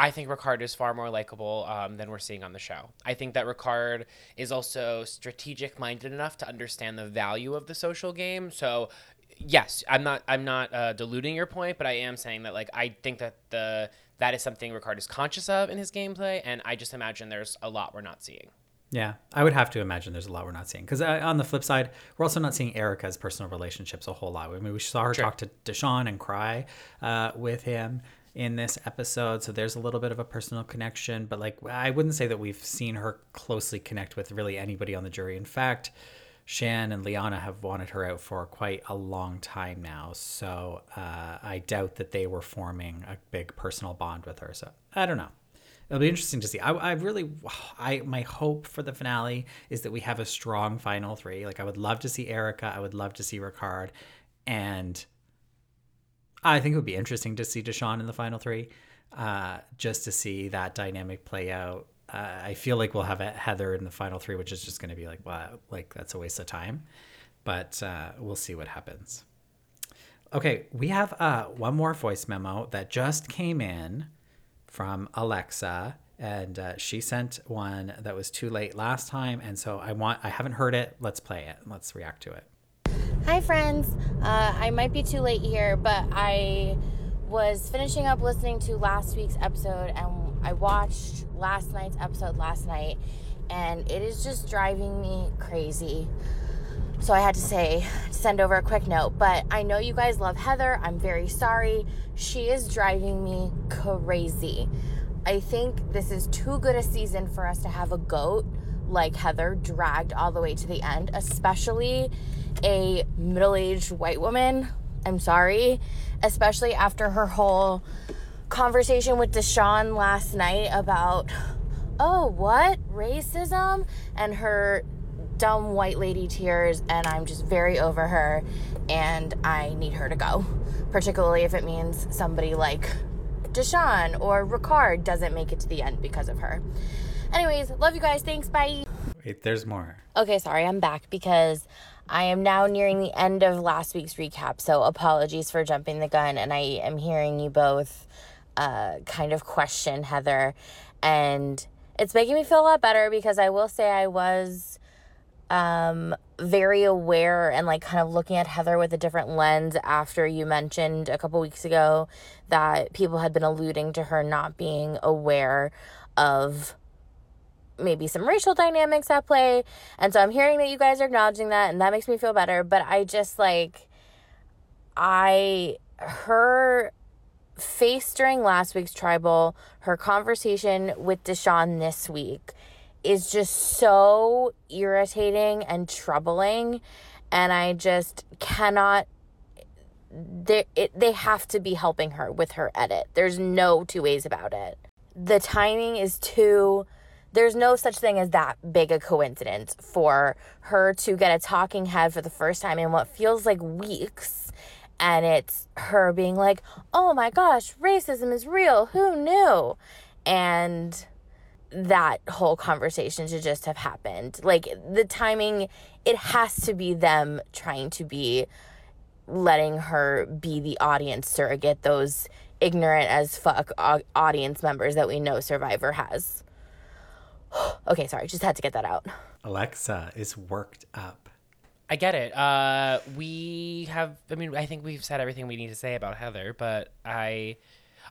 I think Ricard is far more likable um, than we're seeing on the show. I think that Ricard is also strategic minded enough to understand the value of the social game. So, yes, I'm not I'm not uh, diluting your point, but I am saying that like I think that the that is something Ricard is conscious of in his gameplay, and I just imagine there's a lot we're not seeing. Yeah, I would have to imagine there's a lot we're not seeing. Because uh, on the flip side, we're also not seeing Erika's personal relationships a whole lot. I mean, we saw her Sure. talk to Deshawn and cry uh, with him in this episode, so there's a little bit of a personal connection. But like, I wouldn't say that we've seen her closely connect with really anybody on the jury. In fact, Shan and Liana have wanted her out for quite a long time now, so uh, I doubt that they were forming a big personal bond with her. So I don't know. It'll be interesting to see. I, I really, I my hope for the finale is that we have a strong final three. Like I would love to see Erika. I would love to see Ricard, and I think it would be interesting to see Deshawn in the final three, uh, just to see that dynamic play out. I feel like we'll have Heather in the final three, which is just going to be like, wow, like that's a waste of time. But uh, we'll see what happens. Okay, we have uh, one more voice memo that just came in from Alexa, and uh, she sent one that was too late last time, and so I want I haven't heard it. Let's play it. Let's react to it. Hi, friends. Uh, I might be too late here, but I was finishing up listening to last week's episode and I watched last night's episode last night, and it is just driving me crazy. So I had to say, send over a quick note. But I know you guys love Heather. I'm very sorry. She is driving me crazy. I think this is too good a season for us to have a goat like Heather dragged all the way to the end, especially a middle aged white woman. I'm sorry, especially after her whole conversation with Deshawn last night about, oh, what? Racism? And her dumb white lady tears, and I'm just very over her, and I need her to go. Particularly if it means somebody like Deshawn or Ricard doesn't make it to the end because of her. Anyways, love you guys. Thanks. Bye. Wait, there's more. Okay, sorry, I'm back because I am now nearing the end of last week's recap. So apologies for jumping the gun, and I am hearing you both uh, kind of question Heather, and it's making me feel a lot better because I will say I was um very aware and like kind of looking at Heather with a different lens after you mentioned a couple weeks ago that people had been alluding to her not being aware of maybe some racial dynamics at play. And so I'm hearing that you guys are acknowledging that and that makes me feel better, but I just like I her face during last week's tribal, her conversation with Deshawn this week is just so irritating and troubling and I just cannot they it, they have to be helping her with her edit. There's no two ways about it. The timing is too there's no such thing as that big a coincidence for her to get a talking head for the first time in what feels like weeks and it's her being like, "Oh my gosh, racism is real. Who knew?" And that whole conversation should just have happened. Like the timing, it has to be them trying to be letting her be the audience surrogate, those ignorant as fuck audience members that we know Survivor has. okay, sorry, just had to get that out. Alexa is worked up. I get it. Uh, we have. I mean, I think we've said everything we need to say about Heather, but I,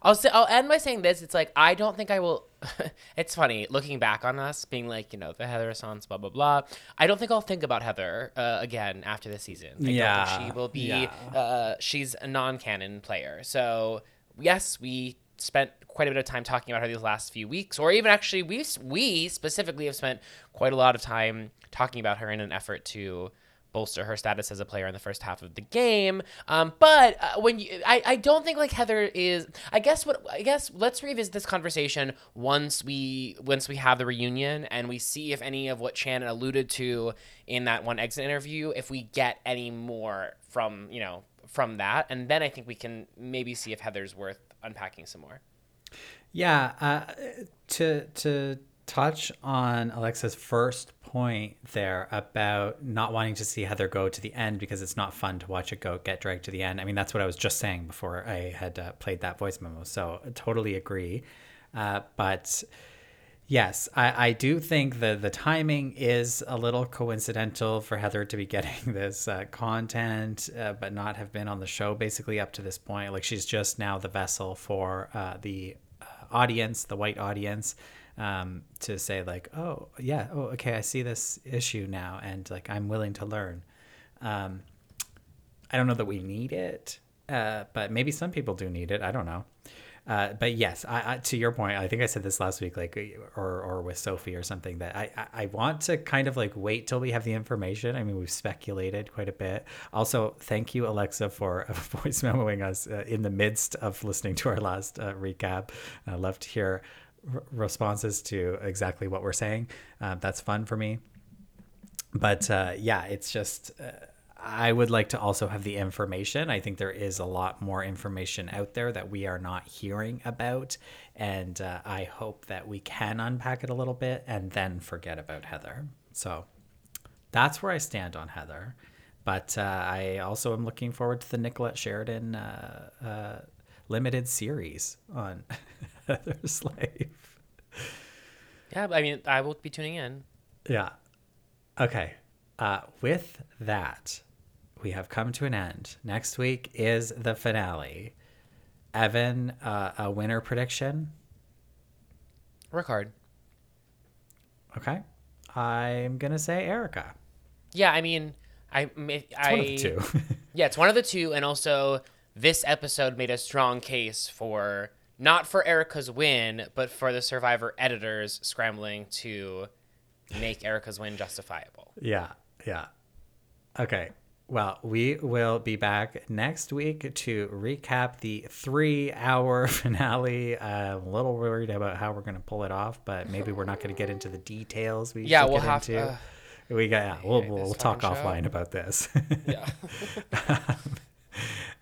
I'll say I'll end by saying this. It's like I don't think I will. it's funny looking back on us being like you know the Heather Renaissance, blah blah blah. I don't think I'll think about Heather uh, again after this season. I Yeah, she will be. yeah. Uh, she's a non-canon player, so yes, we spent quite a bit of time talking about her these last few weeks, or even actually we we specifically have spent quite a lot of time talking about her in an effort to bolster her status as a player in the first half of the game. Um, but uh, when you, I, I don't think like Heather is. I guess what I guess let's revisit this conversation once we once we have the reunion and we see if any of what Shannon alluded to in that one exit interview, if we get any more from you know from that, and then I think we can maybe see if Heather's worth unpacking some more. Yeah, uh, to to touch on Alexa's first point there about not wanting to see Heather go to the end because it's not fun to watch it go get dragged to the end. I mean, that's what I was just saying before I had uh, played that voice memo. So I totally agree. Uh, but yes, I, I do think that the timing is a little coincidental for Heather to be getting this uh, content, uh, but not have been on the show basically up to this point. Like she's just now the vessel for uh, the uh, audience, the white audience, um, to say like, oh yeah, oh okay, I see this issue now, and like I'm willing to learn. Um, I don't know that we need it, uh, but maybe some people do need it. I don't know. Uh, but yes, I, I, to your point, I think I said this last week, like, or or with Sophie or something that I, I I want to kind of like wait till we have the information. I mean, we've speculated quite a bit. Also, thank you, Alexa, for voice memoing us uh, in the midst of listening to our last uh, recap. I love to hear r- responses to exactly what we're saying. Uh, that's fun for me. But uh, yeah, it's just. Uh, I would like to also have the information. I think there is a lot more information out there that we are not hearing about. And uh, I hope that we can unpack it a little bit and then forget about Heather. So that's where I stand on Heather. But uh, I also am looking forward to the Nicolette Sheridan uh, uh, limited series on Heather's life. Yeah, I mean, I will be tuning in. Yeah. Okay. Uh, with that, we have come to an end. Next week is the finale. Evan, uh, a winner prediction? Ricard. Okay. I'm going to say Erika. Yeah, I mean, I, I one of the two. yeah, it's one of the two, and also this episode made a strong case for not for Erika's win, but for the Survivor editors scrambling to make Erika's win justifiable. Yeah, yeah. Okay. Well, we will be back next week to recap the three hour finale. Uh, I'm a little worried about how we're going to pull it off, but maybe we're not going to get into the details we Yeah, we'll get have into. to- we got, yeah, we'll, we'll talk show. offline about this. Yeah.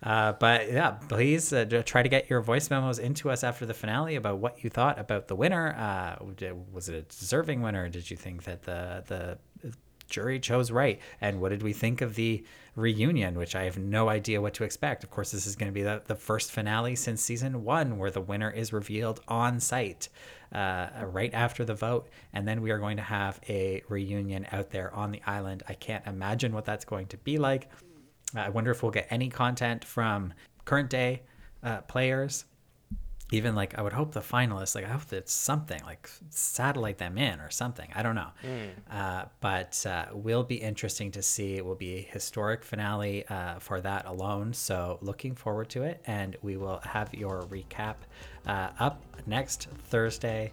Uh, but yeah, please uh, try to get your voice memos into us after the finale about what you thought about the winner. Uh, was it a deserving winner? Did you think that the the jury chose right? And what did we think of the reunion? Which I have no idea what to expect. Of course, this is going to be the, the first finale since season one, where the winner is revealed on site. Uh, right after the vote, and then we are going to have a reunion out there on the island. I can't imagine what that's going to be like. I wonder if we'll get any content from current day uh, players. Even like, I would hope the finalists, like, I hope it's something like satellite them in or something. I don't know. Uh, but uh, will be interesting to see. It will be a historic finale uh, for that alone. So, looking forward to it. And we will have your recap uh, up next Thursday.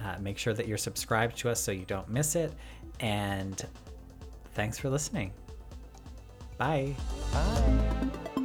Uh, make sure that you're subscribed to us so you don't miss it. And thanks for listening. Bye. Bye.